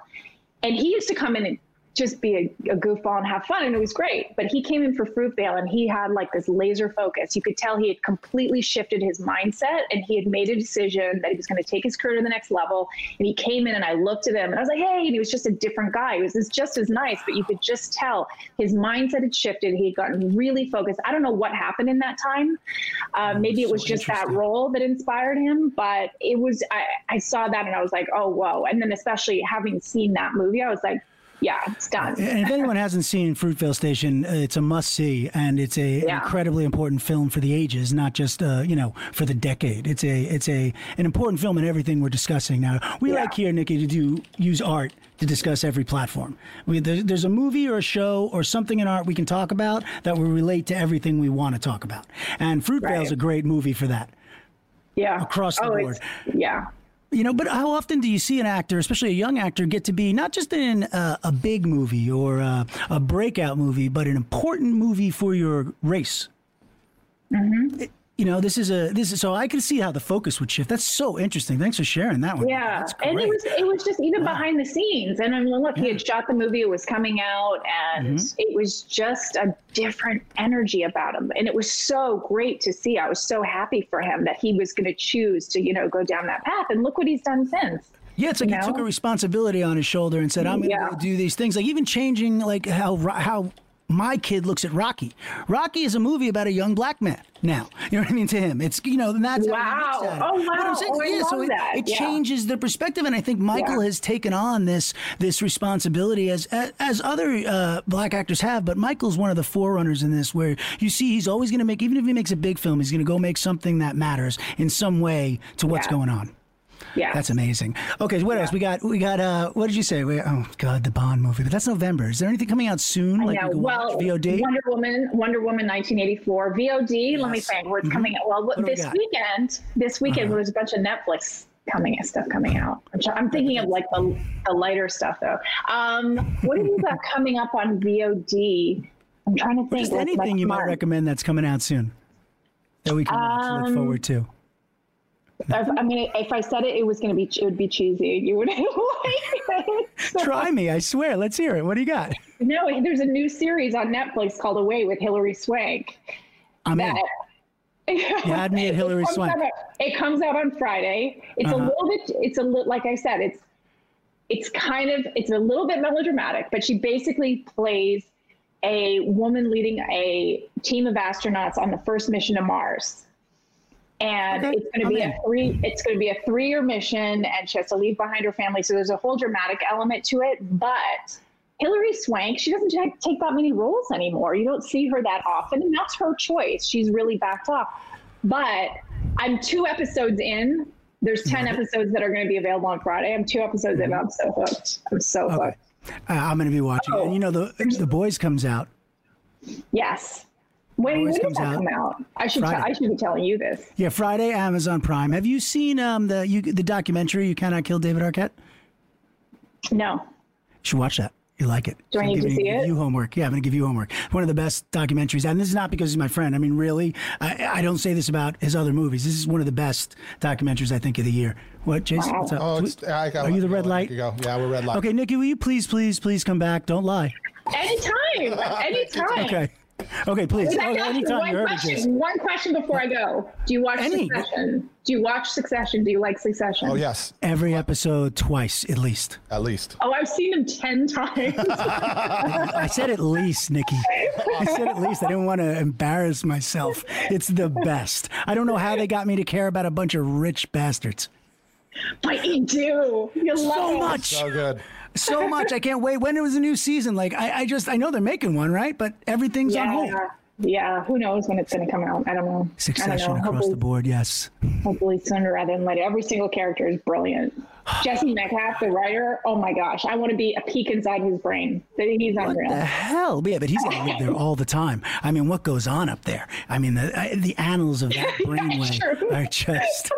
and he used to come in and just be a, a goofball and have fun, and it was great. But he came in for Fruitvale, and he had like this laser focus. You could tell he had completely shifted his mindset, and he had made a decision that he was going to take his career to the next level. And he came in, and I looked at him, and I was like, "Hey!" And he was just a different guy. He was just- as nice, but you could just tell his mindset had shifted. He had gotten really focused. I don't know what happened in that time. Uh, maybe it was so just that role that inspired him, but it was. I, I saw that, and I was like, "Oh, whoa!" And then especially having seen that movie, I was like yeah, it's done. And if anyone hasn't seen Fruitvale Station, uh, it's a must see, and it's a Yeah. incredibly important film for the ages, not just uh, you know for the decade. It's a it's a an important film in everything we're discussing now. We Yeah. like here, Nikki, to do use art to discuss every platform. We, there, there's a movie or a show or something in art we can talk about that will relate to everything we want to talk about. And Fruitvale's Right. a great movie for that. yeah, across the oh, board. Yeah. You know, but how often do you see an actor, especially a young actor, get to be not just in a, a big movie or a, a breakout movie, but an important movie for your race? Mm-hmm. It- you know, this is a this is so I can see how the focus would shift. That's so interesting. Thanks for sharing that one. Yeah, and it was it was just even behind the scenes. And I mean, look, he had shot the movie; it was coming out, and Mm-hmm. it was just a different energy about him. And it was so great to see. I was so happy for him that he was going to choose to, you know, go down that path. And look what he's done since. Yeah, it's like you he took a responsibility on his shoulder and said, "I'm going to Yeah. do these things." Like even changing like how how my kid looks at Rocky. Rocky is a movie about a young black man. Now, you know what I mean to him. It's you know, and that's Wow. Oh, But I'm wow. saying, Oh, yeah, so it, it Yeah. changes the perspective, and I think Michael Yeah. has taken on this this responsibility as as, as other uh, black actors have. But Michael's one of the forerunners in this, where you see he's always going to make, even if he makes a big film, he's going to go make something that matters in some way to what's Yeah. going on. Yeah, That's amazing. Okay, what else? We got we got uh what did you say? We, oh god, the Bond movie. But that's November. Is there anything coming out soon? I like know. Well, VOD? Wonder Woman, Wonder Woman, 1984, VOD. Let me Yes. think. Where it's coming out? Well, What do we this? Uh-huh. weekend. This weekend there's a bunch of Netflix coming stuff coming out. I'm, thinking of like the, the lighter stuff though. Um, what have you *laughs* got coming up on VOD? I'm trying to think. Just what's anything you might month. recommend that's coming out soon. That we can Um, look forward to. I mean, if I said it, it was going to be it would be cheesy. You would *laughs* like it. Try me, I swear. Let's hear it. What do you got? No, there's a new series on Netflix called Away with Hilary Swank. I'm in. that *laughs* You had me at Hilary it Swank. out it comes out on Friday. It's Uh-huh. a little bit. It's a little like I said. It's it's kind of it's a little bit melodramatic, but she basically plays a woman leading a team of astronauts on the first mission to Mars. And Okay, it's going to be in. a three. It's going to be a three-year mission, and she has to leave behind her family. So there's a whole dramatic element to it. But Hilary Swank, she doesn't take, take that many roles anymore. You don't see her that often, and that's her choice. She's really backed off. But I'm two episodes in. There's 10 episodes that are going to be available on Friday. I'm two episodes in. I'm so hooked. I'm so Okay. hooked. Uh, I'm going to be watching. Oh. And you know, the the boys comes out. Yes. When, Always when comes does that out come out? I should, Friday. I should be telling you this. Yeah, Friday, Amazon Prime. Have you seen um the you, the documentary "You Cannot Kill David Arquette"? No. You should watch that. You like it. Do I I'm need to see it? You homework. Yeah, I'm going to give you homework. One of the best documentaries, and this is not because he's my friend. I mean, really, I, I don't say this about his other movies. This is one of the best documentaries I think of the year. What, Jason? Wow. What's up? Oh, it's, I got Are you the red light? You go. Yeah, we're red light. Okay, Nikki, will you please, please, please come back? Don't lie. Anytime. *laughs* Anytime. Okay. Okay, please. Can I Okay, ask you anytime one you heard it, question, Jason. one question before I go. Do you watch Any. Succession? Do you watch Succession? Do you like Succession? Oh yes, Every episode twice, at least. at least. Oh, I've seen them 10 times. *laughs* I said at least, Nikki. I said at least. I didn't want to embarrass myself. It's the best. I don't know how they got me to care about a bunch of rich bastards. But you do. You love So it. much. So good. so much. I can't wait. When it was a new season, like I, I just I know they're making one, right? But everything's on hold. Yeah. Yeah. Who knows when it's going to come out? I don't know. I Succession don't know. across Hopefully, the board, yes. hopefully sooner rather than later. Every single character is brilliant. Jesse Metcalf, the writer. Oh my gosh, I want to be a peek inside his brain. That he's What unreal. the hell? Yeah, but he's gonna live there all the time. I mean, what goes on up there? I mean, the the annals of that *laughs* brainwave are just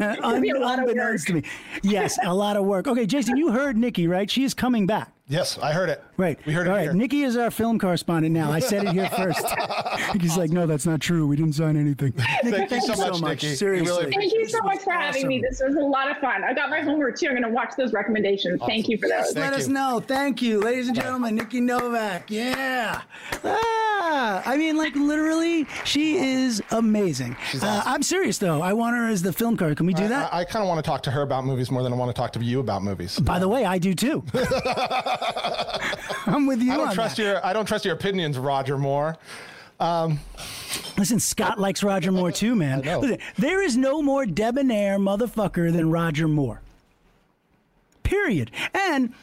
*laughs* un- be a lot of unbeknownst to me. Yes, a lot of work. Okay, Jason, you heard Nikki, right? She is coming back. Yes, I heard it. Right. We heard All it All right. here. Nikki is our film correspondent now. I said it here first. *laughs* Nikki's like, no, that's not true. We didn't sign anything. Nikki, Thank you so much, Nikki. Seriously. really Thank you so much for having me. This was a lot of fun. I got my homework too. I'm going to watch those recommendations. Thank you for those. Thank Let us know. Thank you, ladies and gentlemen. Nikki Novak. Yeah. Ah, I mean, like literally, she is amazing. Uh, I'm serious though. I want her as the film card. Can we do that? I, I kind of want to talk to her about movies more than I want to talk to you about movies. By the way, I do too. *laughs* *laughs* I'm with you I don't on trust that. your I don't trust your opinions, Roger Moore. Um, Listen, Scott likes Roger Moore too, man. Listen, there is no more debonair motherfucker than Roger Moore. Period. And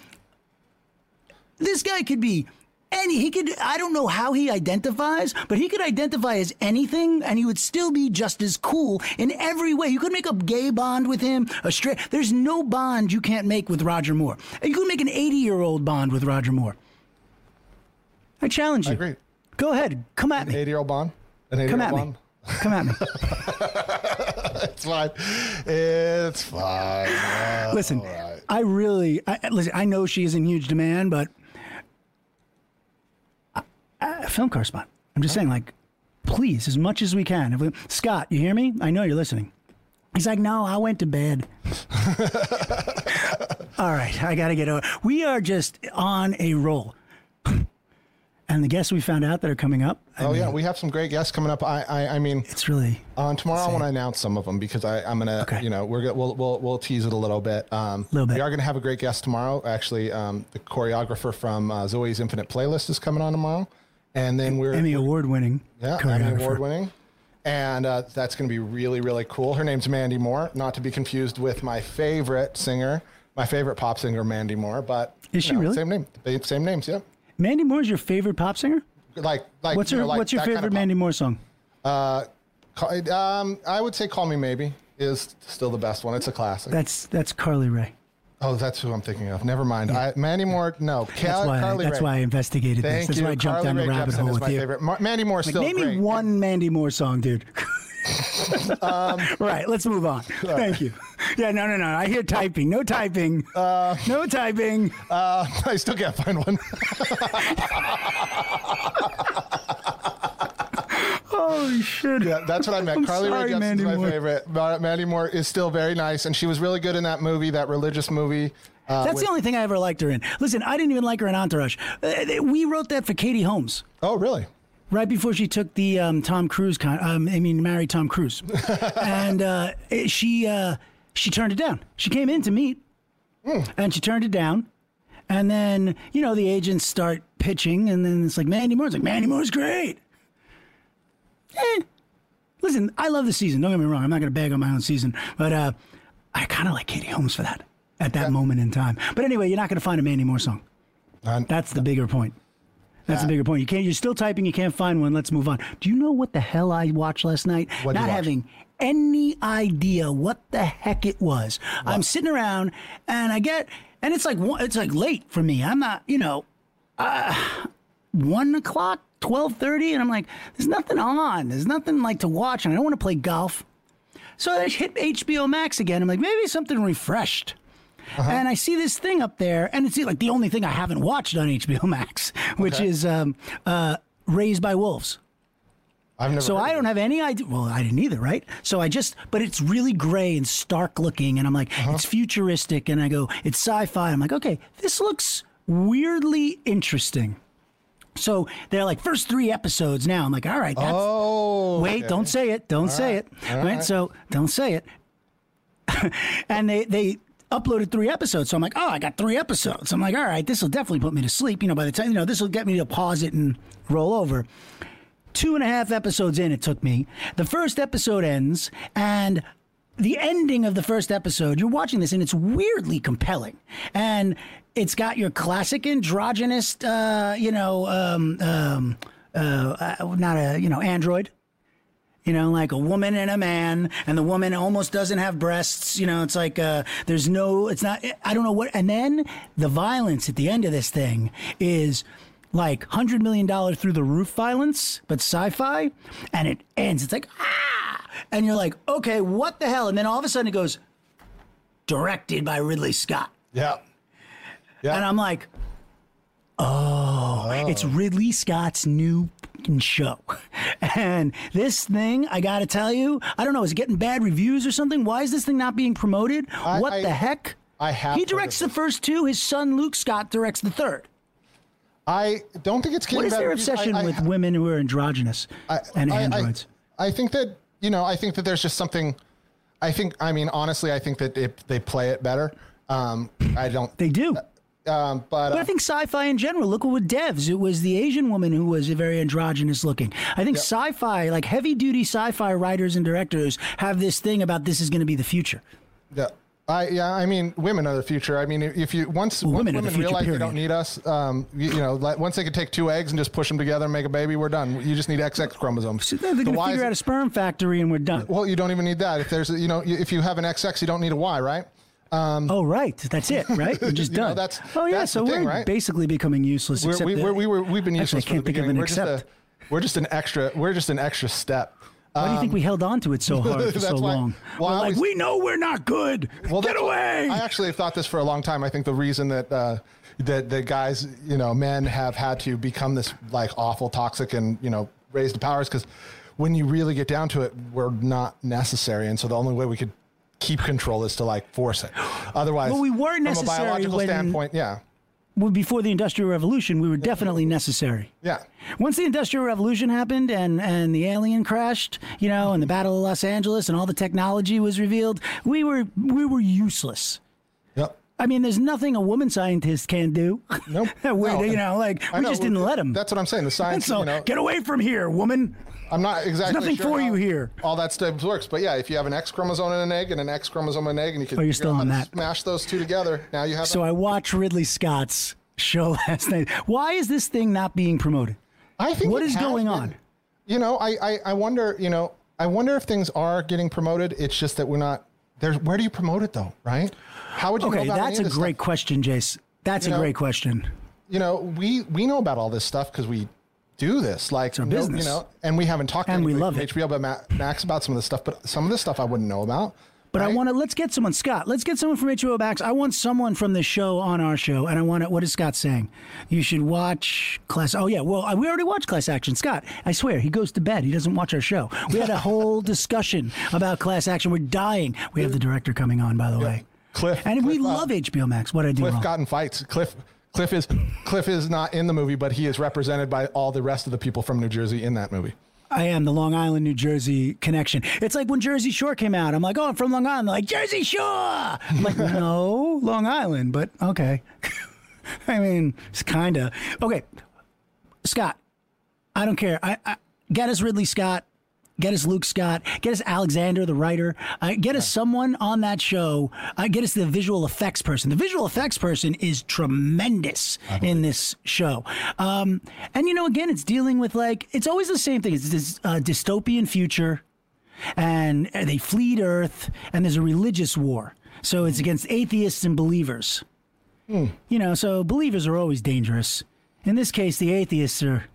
this guy could be any. He could. I don't know how he identifies, but he could identify as anything, and he would still be just as cool in every way. You could make a gay bond with him. A straight. There's no bond you can't make with Roger Moore. You could make an 80 year old bond with Roger Moore. I challenge you. I agree. Go ahead. Come at me. 80 year old Bond. An 80 Come year at old me. Bond. Come at me. *laughs* It's fine. It's fine. Listen, right. I really I, listen. I know she is in huge demand, but Film car spot. I'm just saying, like, please, as much as we can. If we, Scott, you hear me? I know you're listening. He's like, no, I went to bed. *laughs* All right, I got to get over. We are just on a roll. *laughs* And the guests we found out that are coming up. I Oh mean, yeah, we have some great guests coming up. I, I, I mean, it's really on tomorrow I want to announce some of them because I, I'm gonna, Okay. you know, we're gonna, we'll, we'll, we'll tease it a little bit. Um, Little bit. We are gonna have a great guest tomorrow. Actually, um, the choreographer from uh, Zoe's Infinite Playlist is coming on tomorrow, and then we're Emmy Award winning. Yeah, Emmy Award winning. And uh, that's going to be really, really cool. Her name's Mandy Moore, not to be confused with my favorite singer, my favorite pop singer, Mandy Moore. But Is she know, really? Same name, same names. Yeah, Mandy Moore is your favorite pop singer? like like. What's you your know, like What's your that kind favorite of Mandy Moore song? Ca- Um, I would say "Call Me Maybe" is still the best one. It's a classic. That's that's Carly Rae. Oh, that's who I'm thinking of. Never mind. I, Mandy Moore. No, That's why. Carly that's Rae. why I investigated this. Thank That's you. why I jumped Carly down the rabbit Jepsen hole with my you. favorite. Mandy Moore's still Name me one Mandy Moore song, dude. *laughs* Um, right, let's move on. *laughs* Thank you. Yeah, no, no, no. I hear typing. No typing. no typing. Uh, *laughs* I still can't find one. Holy shit. Yeah, that's what I meant. I'm Carly sorry, Rae Jepsen's Mandy my Moore. favorite. Ma- Mandy Moore is still very nice, and she was really good in that movie, that religious movie. Uh, That's with- the only thing I ever liked her in. Listen, I didn't even like her in Entourage. Uh, we wrote that for Katie Holmes. oh, really? right before she took the um, Tom Cruise con- um, I mean married Tom Cruise, *laughs* and uh, it- she uh, she turned it down. She came in to meet, and she turned it down. And then you know the agents start pitching, and then it's like Mandy Moore's like Mandy Moore's great. Eh. Listen, I love the season. Don't get me wrong. I'm not going to bag on my own season, but uh, I kind of like Katie Holmes for that at that moment in time. But anyway, you're not going to find a Mandy Moore song. Uh, That's the bigger point. That's the bigger point. You can't. You're still typing. You can't find one. Let's move on. Do you know what the hell I watched last night? What'd Not having any idea what the heck it was. I'm sitting around and I get and it's like it's like late for me. I'm not. You know, uh, one o'clock, twelve thirty, and I'm like, there's nothing on. There's nothing like to watch, and I don't want to play golf. So I hit HBO Max again. I'm like, maybe something refreshed. Uh-huh. And I see this thing up there, and it's like the only thing I haven't watched on HBO Max, *laughs* which Okay. is um, uh, Raised by Wolves. I've never. So I don't have any idea. Well, I didn't either, right? So I just, but it's really gray and stark looking, and I'm like, Uh-huh. it's futuristic, and I go, it's sci-fi. I'm like, okay, this looks weirdly interesting. So they're like first three episodes now. I'm like, all right, that's Oh, wait, okay. don't say it, don't say right, it, all right? right. So don't say it. *laughs* and they they uploaded three episodes, so I'm like, oh, I got three episodes. I'm like, all right, this will definitely put me to sleep. You know, by the time you know, this will get me to pause it and roll over two and a half episodes in it took me. The first episode ends, and the ending of the first episode, you're watching this, and it's weirdly compelling. And it's got your classic androgynous, uh, you know, um, um, uh, uh, not a, you know, android. You know, like a woman and a man, and the woman almost doesn't have breasts. You know, it's like uh, there's no, it's not, I don't know what. And then the violence at the end of this thing is like $100 million through the roof violence, but sci fi. And it ends. It's like, ah! And you're like, okay, what the hell? And then all of a sudden it goes, directed by Ridley Scott. Yeah. Yeah. And I'm like, oh, it's Ridley Scott's new show. *laughs* And this thing, I got to tell you, I don't know, is it getting bad reviews or something? Why is this thing not being promoted? I- what I- the heck? I have He directs the first two. His son Luke Scott directs the third. I don't think it's getting What is their reviews. obsession I- with women who are androgynous and androids? I, think that you know. I think that there's just something. I think. I mean, honestly, I think that it, they play it better. Um, I don't. they do. Um, but, But uh, I think sci-fi in general. Look with Devs. It was the Asian woman who was very androgynous looking. I think sci-fi, like heavy-duty sci-fi writers and directors, have this thing about this is going to be the future. yeah. I yeah, I mean, women are the future. I mean, if you once, once women the women realize they don't need us, um, you, you know, like once they can take two eggs and just push them together and make a baby, we're done. You just need XX chromosomes. So they're The going to figure out a sperm factory and we're done. well, you don't even need that. If there's, a, you know, if you have an XX, you don't need a Y, right? Oh, right. That's it, right? We're just *laughs* You know, done. that's- oh, yeah. that's so thing, we're right? basically becoming useless. We're, except we, we're, we were, we've been Actually, I can't the think of an We're just, a, except. we're just an extra. We're just an extra step. Why do you think we held on to it so hard *laughs* for so why- long? well, I like, we know we're not good. Get away. I actually have thought this for a long time. I think the reason that uh, that the guys, you know, men have had to become this like awful, toxic, and you know, raise to powers because when you really get down to it, we're not necessary, and so the only way we could keep control is to like force it. Otherwise, Well, we were from necessary a biological when- standpoint. Yeah, well, before the Industrial Revolution, we were definitely necessary. yeah. Once the Industrial Revolution happened and, and the alien crashed, you know, and the Battle of Los Angeles and all the technology was revealed, we were we were useless. I mean, there's nothing a woman scientist can do. Nope. *laughs* we, No, you know, like I we know, just didn't let him. That's what I'm saying. The science, so you know, get away from here, woman. I'm not exactly. nothing sure for you here. All that stuff works, but yeah, if you have an X chromosome and an egg and an X chromosome and an egg, and you can Oh, you're still on that. smash those two together, now you have. So a- I watched Ridley Scott's show *laughs* last night. Why is this thing not being promoted? I think What is going been. on? You know, I, I I wonder. You know, I wonder if things are getting promoted. It's just that we're not. There's where do you promote it though, right? How would you Okay, about that's a great stuff? question, Jace. That's You a know, great question. You know, we we know about all this stuff because we do this. Like our no- business. You know, and we haven't talked to And we love it. HBO about Ma- Max about some of this stuff, but some of this stuff I wouldn't know about. But I want to let's get someone, Scott. Let's get someone from HBO Max. I want someone from this show on our show, and I want to. What is Scott saying? You should watch Class. Oh yeah, well I- we already watched Class Action. Scott, I swear he goes to bed. He doesn't watch our show. We had a *laughs* whole discussion about Class Action. We're dying. We have the director coming on, by the way. Cliff- and we Cliff, uh, love HBO Max. What I do Cliff wrong? got in fights. Cliff Cliff is Cliff is not in the movie, but he is represented by all the rest of the people from New Jersey in that movie. I am the Long Island, New Jersey connection. It's like when Jersey Shore came out. I'm like, oh, I'm from Long Island. They're like, Jersey Shore. I'm like, *laughs* no, Long Island, but okay. *laughs* I mean, it's kind of. Okay. Scott, I don't care. I, I Get us Ridley Scott. Get us Luke Scott. Get us Alexander, the writer. Uh, get us someone on that show. Uh, get us the visual effects person. The visual effects person is tremendous in this show. Um, and, you know, again, it's dealing with like, it's always the same thing. It's this uh, dystopian future, and they flee Earth, and there's a religious war. So it's against atheists and believers. You know, so believers are always dangerous. In this case, the atheists are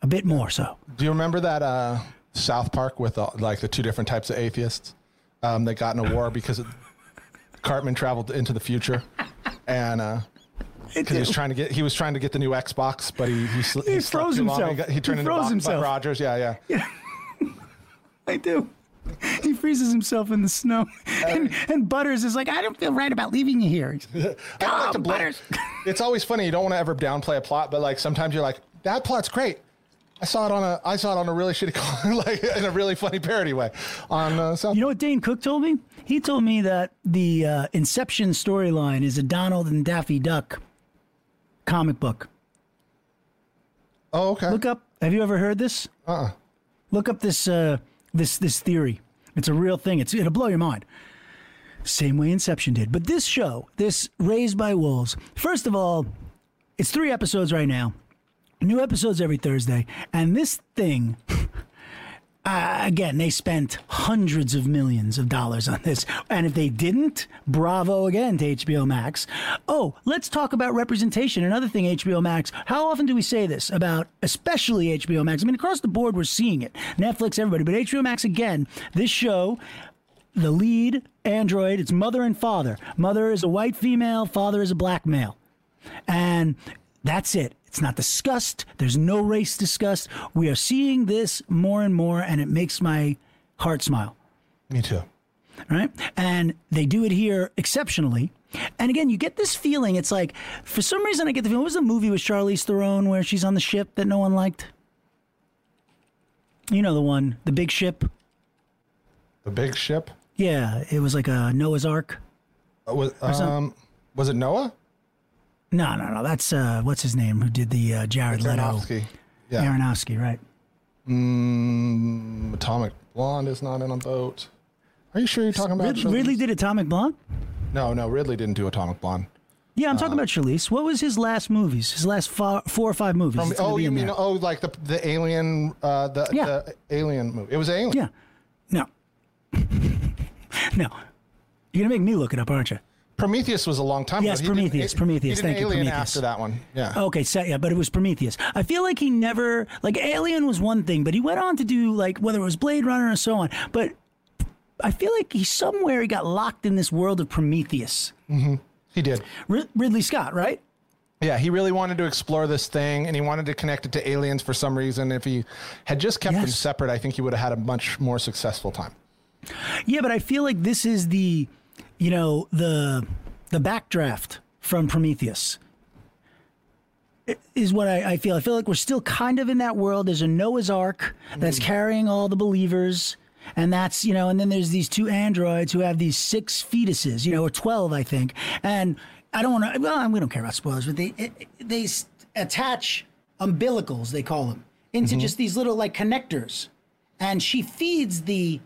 a bit more so. Do you remember that uh, South Park with uh, like the two different types of atheists um, that got in a war because it, *laughs* Cartman traveled into the future and uh, because he was trying to get he was trying to get the new Xbox, but he he, sl- He slept froze himself. He, got, he turned He into himself. Rogers. Yeah, yeah. Yeah, *laughs* I do. He freezes himself in the snow, and, and Butters is like, "I don't feel right about leaving you here." *laughs* Like blame- Butters. It's always funny. You don't want to ever downplay a plot, but like sometimes you're like, that plot's great. I saw it on a I saw it on a really shitty *laughs* like in a really funny parody way on uh, South. You know what Dane Cook told me? He told me that the uh, Inception storyline is a Donald and Daffy Duck comic book. oh, okay. Look up. Have you ever heard this? Uh-uh. Look up this uh, this this theory. It's a real thing. It's it'll blow your mind. Same way Inception did. But this show, this Raised by Wolves, first of all, it's three episodes right now. New episodes every Thursday, and this thing. *laughs* Uh, again, they spent hundreds of millions of dollars on this. And if they didn't, bravo again to HBO Max. Oh, let's talk about representation. Another thing, HBO Max. How often do we say this about, especially HBO Max? I mean, across the board, we're seeing it. Netflix, everybody. But HBO Max, again, this show, the lead android, it's mother and father. Mother is a white female, father is a black male. And that's it. It's not discussed. There's no race discussed. We are seeing this more and more, and it makes my heart smile. Me too. Right? And they do it here exceptionally. And again, you get this feeling. It's like, for some reason, I get the feeling. What was the movie with Charlize Theron where she's on the ship that no one liked? You know the one, the big ship. The big ship. Yeah, it was like a Noah's Ark. Uh, Was um was it Noah? No, no, no. That's uh, what's his name who did the uh, Jared Leto. Aronofsky. Yeah. Aronofsky, right? Mm, Atomic Blonde is not in a boat. Are you sure you're talking about? Rid- Ridley did Atomic Blonde. No, no, Ridley didn't do Atomic Blonde. Yeah, I'm talking about Charlize. What was his last movies? His last four, four or five movies? From, It's gonna oh, be you in mean there. oh, like the the alien, uh, the, Yeah. the alien movie? It was Alien. Yeah. No. *laughs* no. You're gonna make me look it up, aren't you? Prometheus was a long time Yes, ago. Did Prometheus, A- Prometheus, He did thank you, Alien Prometheus. after that one. Yeah. Okay, so yeah, but it was Prometheus. I feel like he never like Alien was one thing, but he went on to do like whether it was Blade Runner and so on. But I feel like he somewhere he got locked in this world of Prometheus. Mm-hmm. He did. Rid- Ridley Scott, right? Yeah, he really wanted to explore this thing, and he wanted to connect it to aliens for some reason. If he had just kept them separate, I think he would have had a much more successful time. Yeah, but I feel like this is the, you know, the the backdraft from Prometheus. Is what I, I feel. I feel like we're still kind of in that world. There's a Noah's Ark that's mm. carrying all the believers, and that's you know, and then there's these two androids who have these six fetuses, you know, or twelve, I think. And I don't want to. Well, we don't care about spoilers, but they it, they attach umbilicals, they call them, into mm-hmm. just these little like connectors, and she feeds the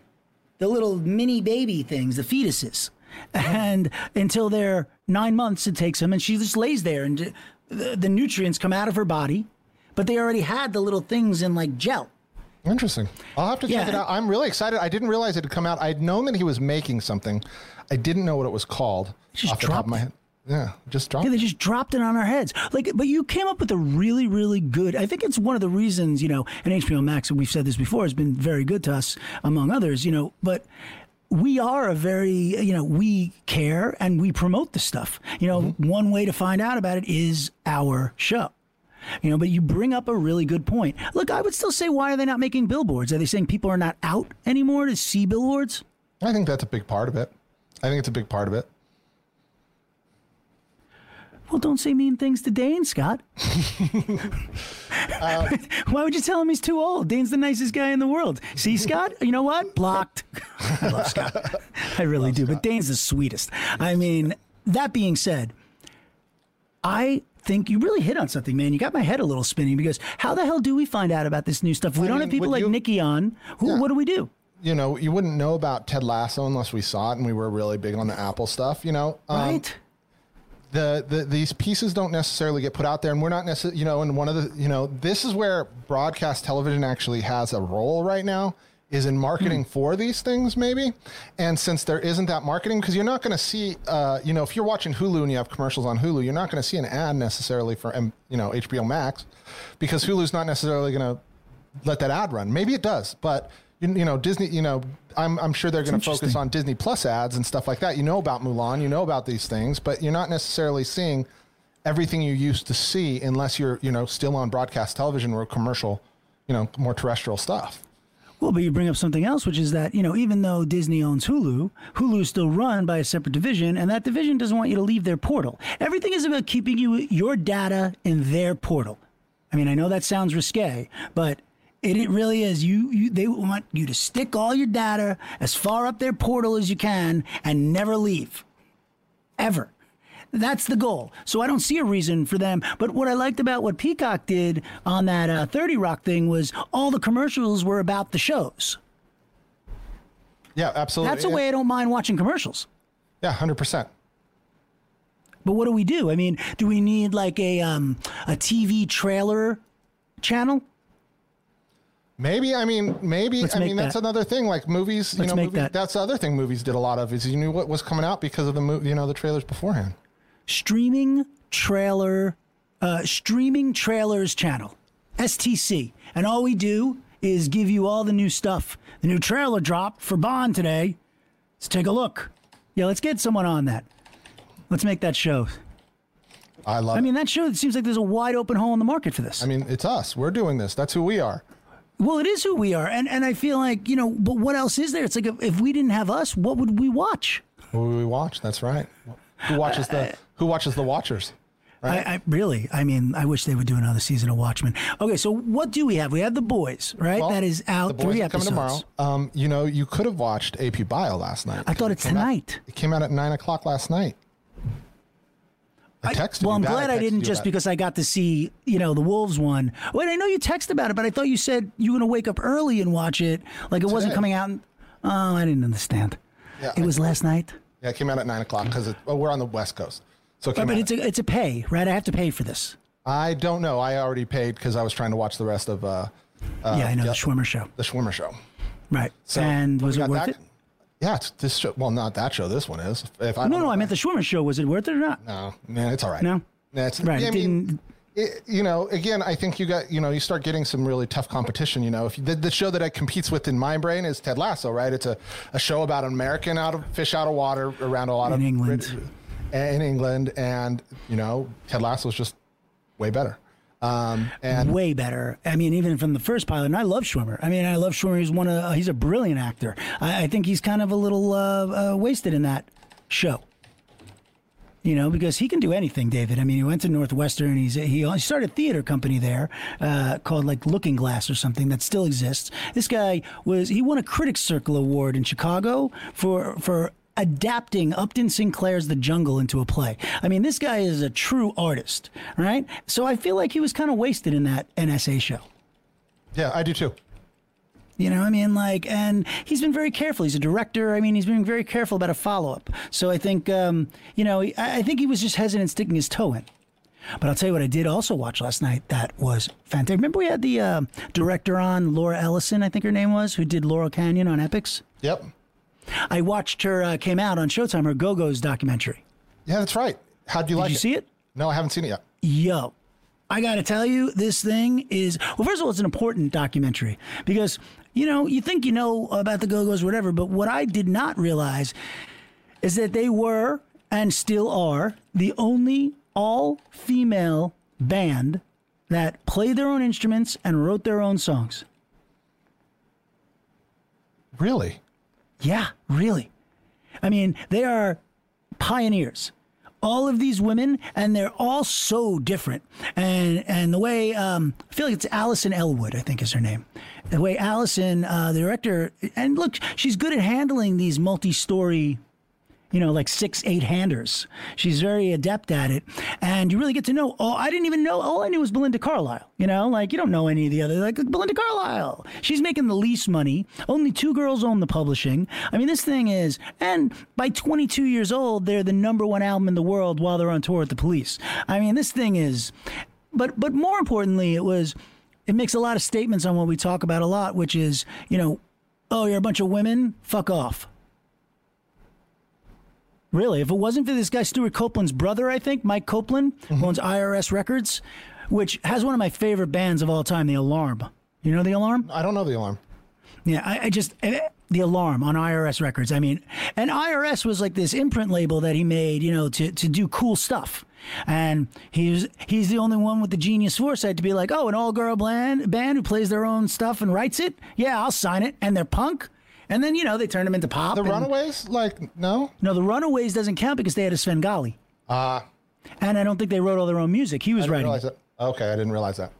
the little mini baby things, the fetuses. And until they're nine months, it takes them, and she just lays there, and the, the nutrients come out of her body, but they already had the little things in like gel. Interesting. I'll have to check Yeah. it out. I'm really excited. I didn't realize it had come out. I'd known that he was making something. I didn't know what it was called. Just off the top dropped of my head. Yeah, just dropped. Yeah, they just dropped it on our heads. Like, but you came up with a really, really good. I think it's one of the reasons, you know, and HBO Max, and we've said this before, has been very good to us, among others, you know. But we are a very, you know, we care and we promote the stuff. You know, mm-hmm. one way to find out about it is our show. You know, but you bring up a really good point. Look, I would still say, why are they not making billboards? Are they saying people are not out anymore to see billboards? I think that's a big part of it. I think it's a big part of it. Well, don't say mean things to Dane, Scott. *laughs* *laughs* Why would you tell him he's too old? Dane's the nicest guy in the world. See, Scott, you know what? Blocked. *laughs* I love Scott. I really do. But Dane's the sweetest. I mean, that being said, I think you really hit on something, man. You got my head a little spinning because how the hell do we find out about this new stuff? We I don't mean, have people like you- Nikki on. Who, What do we do? You know, you wouldn't know about Ted Lasso unless we saw it, and we were really big on the Apple stuff. You know, Um, Right? The, the these pieces don't necessarily get put out there and we're not necessarily you know and one of the you know this is where broadcast television actually has a role right now is in marketing for these things maybe. And since there isn't that marketing because you're not going to see uh, you know if you're watching hulu and you have commercials on hulu you're not going to see an ad necessarily for you know hbo max because hulu's not necessarily going to let that ad run. Maybe it does but you, you know disney you know i'm, I'm sure they're going to focus on disney plus ads and stuff like that you know about mulan you know about these things but you're not necessarily seeing everything you used to see unless you're you know still on broadcast television or commercial you know more terrestrial stuff Well, but you bring up something else, which is that, you know, even though Disney owns Hulu, Hulu is still run by a separate division, and that division doesn't want you to leave their portal. Everything is about keeping you your data in their portal. I mean, I know that sounds risque, but it, it really is. You, you they want you to stick all your data as far up their portal as you can and never leave. Ever. That's the goal. So I don't see a reason for them. But what I liked about what Peacock did on that uh, 30 Rock thing was all the commercials were about the shows. yeah absolutely That's a way I don't mind watching commercials. yeah 100% But what do we do? I mean, do we need like a um, a TV trailer channel? Maybe I mean maybe Let's I mean that's that. another thing like movies you Let's know movie- that. that's the other thing movies did a lot of is you knew what was coming out because of the movie you know the trailers beforehand Streaming trailer, uh, streaming trailers channel, STC, and all we do is give you all the new stuff. The new trailer dropped for Bond today. Let's take a look. Yeah, let's get someone on that. Let's make that show. I love I mean, that show. It seems like there's a wide open hole in the market for this. I mean it's us we're doing this that's who we are Well, it is who we are, and and I feel like you know. But what else is there? It's like if, if we didn't have us, what would we watch? who would we watch that's right who watches the who watches the watchers I, I really, I mean, I wish they would do another season of Watchmen. Okay, so what do we have? We have the boys, right? Well, that is out the boys three are coming tomorrow um you know you could have watched ap bio last night I thought it's came out- tonight. it came out at nine o'clock last night I texted Well, I'm glad I, texted didn't just because I got to see, you know, the Wolves one. Wait, I know you texted about it, but I thought you said you were going to wake up early and watch it, like it wasn't coming out. in- Oh, I didn't understand. Yeah, it I- was last night. Yeah, it came out at nine o'clock because well, we're on the West Coast. So it But, but it's a it's a pay, right? I have to pay for this. I don't know. I already paid because I was trying to watch the rest of uh, yeah, I know the Schwimmer show. the Schwimmer show. Right. So and was it worth that- it? Yeah, it's this show. Well, not that show. This one is. If I No, no, I meant the Schwimmer show. Was it worth it or not? No, man, it's all right. No? Yeah, it's, Right, yeah, I mean, it, you know, again, I think you got, you know, you start getting some really tough competition. You know, if you, the, the show that I competes with in my brain is Ted Lasso, right? It's a, a show about an American out of fish out of water around a lot In of England. in England, and you know, Ted Lasso is just way better. Um, and way better. I mean, even from the first pilot, and I love Schwimmer. I mean, I love Schwimmer. He's one of he's a brilliant actor. I, I think he's kind of a little uh, uh, wasted in that show. You know, because he can do anything, David. I mean, he went to Northwestern. He's he started a theater company there uh, called like Looking Glass or something that still exists. This guy was he won a Critics Circle Award in Chicago for for adapting Upton Sinclair's The Jungle into a play. I mean, this guy is a true artist, right? So I feel like he was kind of wasted in that NSA show. yeah, I do too. You know, I mean, like, and he's been very careful. He's a director. I mean, he's been very careful about a follow up. So I think, um, you know, I, I think he was just hesitant sticking his toe in. But I'll tell you what I did also watch last night that was fantastic. Remember we had the uh, director on, Laura Ellison, I think her name was, who did Laurel Canyon on Epix? Yep. I watched her, uh, came out on Showtime, her Go Go's documentary. Yeah, that's right. How do you Did like Did you it? see it? No, I haven't seen it yet. Yo, I got to tell you, this thing is, well, first of all, it's an important documentary because, you know, you think you know about the Go Go's, whatever, but what I did not realize is that they were and still are the only all female band that played their own instruments and wrote their own songs. Really? Yeah, really. I mean, they are pioneers. All of these women, and they're all so different. And and the way um, I feel like it's Alison Ellwood, I think is her name. The way Alison, uh, the director, and look, she's good at handling these multi-story you know, like six, eight handers. She's very adept at it. And you really get to know, oh, I didn't even know, all I knew was Belinda Carlisle. You know, like you don't know any of the other, like Belinda Carlisle. She's making the least money. Only two girls own the publishing. I mean, this thing is, and by 22 years old, they're the number one album in the world while they're on tour with the police. I mean, this thing is, but, but more importantly, it was, it makes a lot of statements on what we talk about a lot, which is, you know, oh, you're a bunch of women, fuck off. Really, if it wasn't for this guy Stewart Copeland's brother, I think Mike Copeland who owns IRS Records, which has one of my favorite bands of all time, The Alarm. You know The Alarm? I don't know the alarm. Yeah, I, I just eh, The Alarm on IRS Records. I mean, and IRS was like this imprint label that he made, you know, to to do cool stuff. And he's he's the only one with the genius foresight to be like, oh, an all girl band band who plays their own stuff and writes it. Yeah, I'll sign it. And they're punk. And then you know they turned them into pop. The and- Runaways? Like, no? no, the Runaways doesn't count because they had a Svengali. Uh, And I don't think they wrote all their own music. He was I didn't writing. realize that. Okay, I didn't realize that.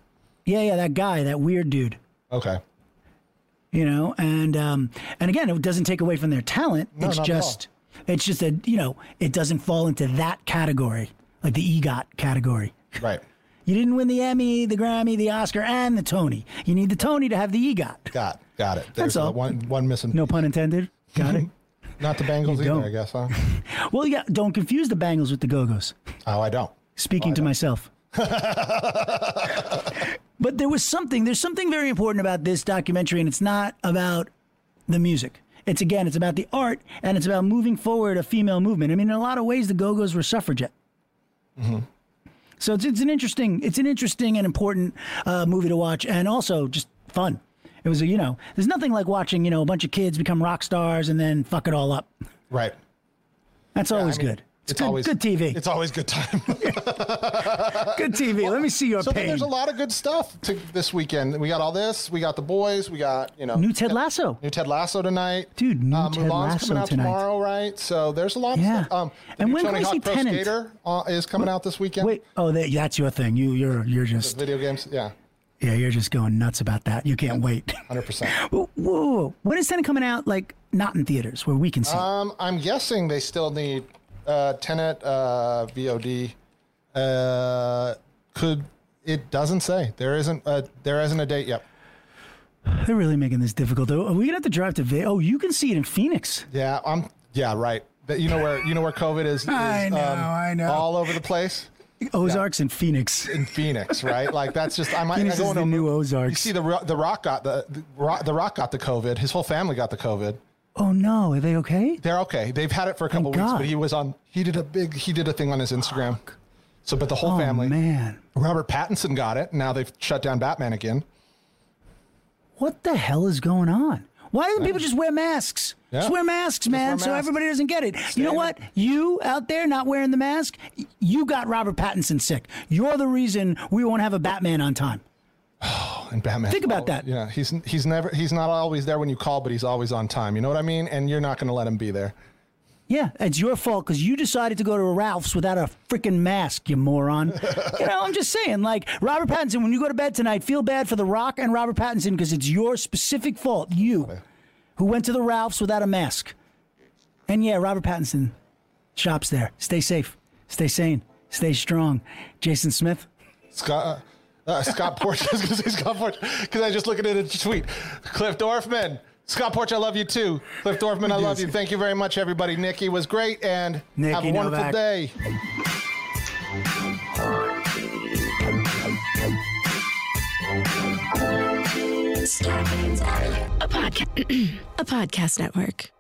Yeah, yeah, that guy, that weird dude. Okay. You know, and um, and again, it doesn't take away from their talent. No, it's not at all. just, it's just that you know, it doesn't fall into that category, like the EGOT category. *laughs* Right. You didn't win the Emmy, the Grammy, the Oscar, and the Tony. You need the Tony to have the EGOT. Got got it. There's all. uh, one one missing. No pun intended. Got it. *laughs* Not the Bengals either, don't. I guess, huh? *laughs* Well, yeah. Don't confuse the Bangles with the Go Go's. Oh, I don't. Speaking to myself. *laughs* but there was something, there's something very important about this documentary, and it's not about the music. It's again, it's about the art and it's about moving forward a female movement. I mean, in a lot of ways, the Go Go's were suffragette. Mm-hmm. So it's, it's an interesting, it's an interesting and important uh, movie to watch, and also just fun. It was, a, you know, there's nothing like watching, you know, a bunch of kids become rock stars and then fuck it all up. Right. That's I always mean, good. It's, It's good, always good TV. It's always good time. *laughs* good TV. Let me see your so pain. there's a lot of good stuff to this weekend. We got all this. We got the boys. We got you know New Ted Lasso. New Ted Lasso tonight, Dude, new uh, Ted Mulan's Lasso coming out tonight. tomorrow, right? So there's a lot of Yeah. stuff. Um, And when can Tony see Hawk Pro? Skater uh, is coming out this weekend. Wait, oh, that, that's your thing. You, you're, you're just, video games, yeah, yeah, you're just going nuts about that. You can't wait. *laughs* hundred percent. whoa, whoa, whoa. when is Tenet coming out? Like not in theaters where we can see. it? Um, I'm guessing they still need uh, Tenet uh, VOD. Uh, could it doesn't say there isn't a, there isn't a date yet. They're really making this difficult. Though. Are we gonna have to drive to Vegas? Oh, you can see it in Phoenix. Yeah, I'm. Yeah, right. That you know where you know where COVID is. *laughs* is, I know, I know. All over the place Ozarks and Phoenix. in Phoenix, right? Like that's just I might Phoenix I go is the into- new Ozarks. You see the the Rock got the the Rock, the Rock got the COVID. His whole family got the COVID. Oh no, are they okay? They're okay. They've had it for a couple weeks, but he was on. He did a big. He did a thing on his Instagram. So, but the whole Oh family. man, Robert Pattinson got it. Now they've shut down Batman again. what the hell is going on? Why don't people just wear masks? Just wear masks, man, wear so masks. everybody doesn't get it. you know what? You out there not wearing the mask, you got Robert Pattinson sick. You're the reason we won't have a Batman on time. Oh, *sighs* and Batman. Think about oh, that. Yeah, he's he's never he's not always there when you call, but he's always on time. You know what I mean? And you're not going to let him be there. Yeah, it's your fault because you decided to go to a Ralph's without a freaking mask, you moron. *laughs* you know, I'm just saying, like, Robert Pattinson, when you go to bed tonight, feel bad for The Rock and Robert Pattinson because it's your specific fault, you, who went to the Ralph's without a mask. And yeah, Robert Pattinson shops there. Stay safe, stay sane, stay strong. Jason Smith, Scott uh, uh, Scott Porch. *laughs* I was going to say Scott Porch because I just looking at a tweet. Cliff Dorfman. Scott Porch, I love you too. Cliff Dorfman, I love you. Thank you very much, everybody. Nikki was great, and have a wonderful Novak. day. A podcast, *clears throat* a podcast network.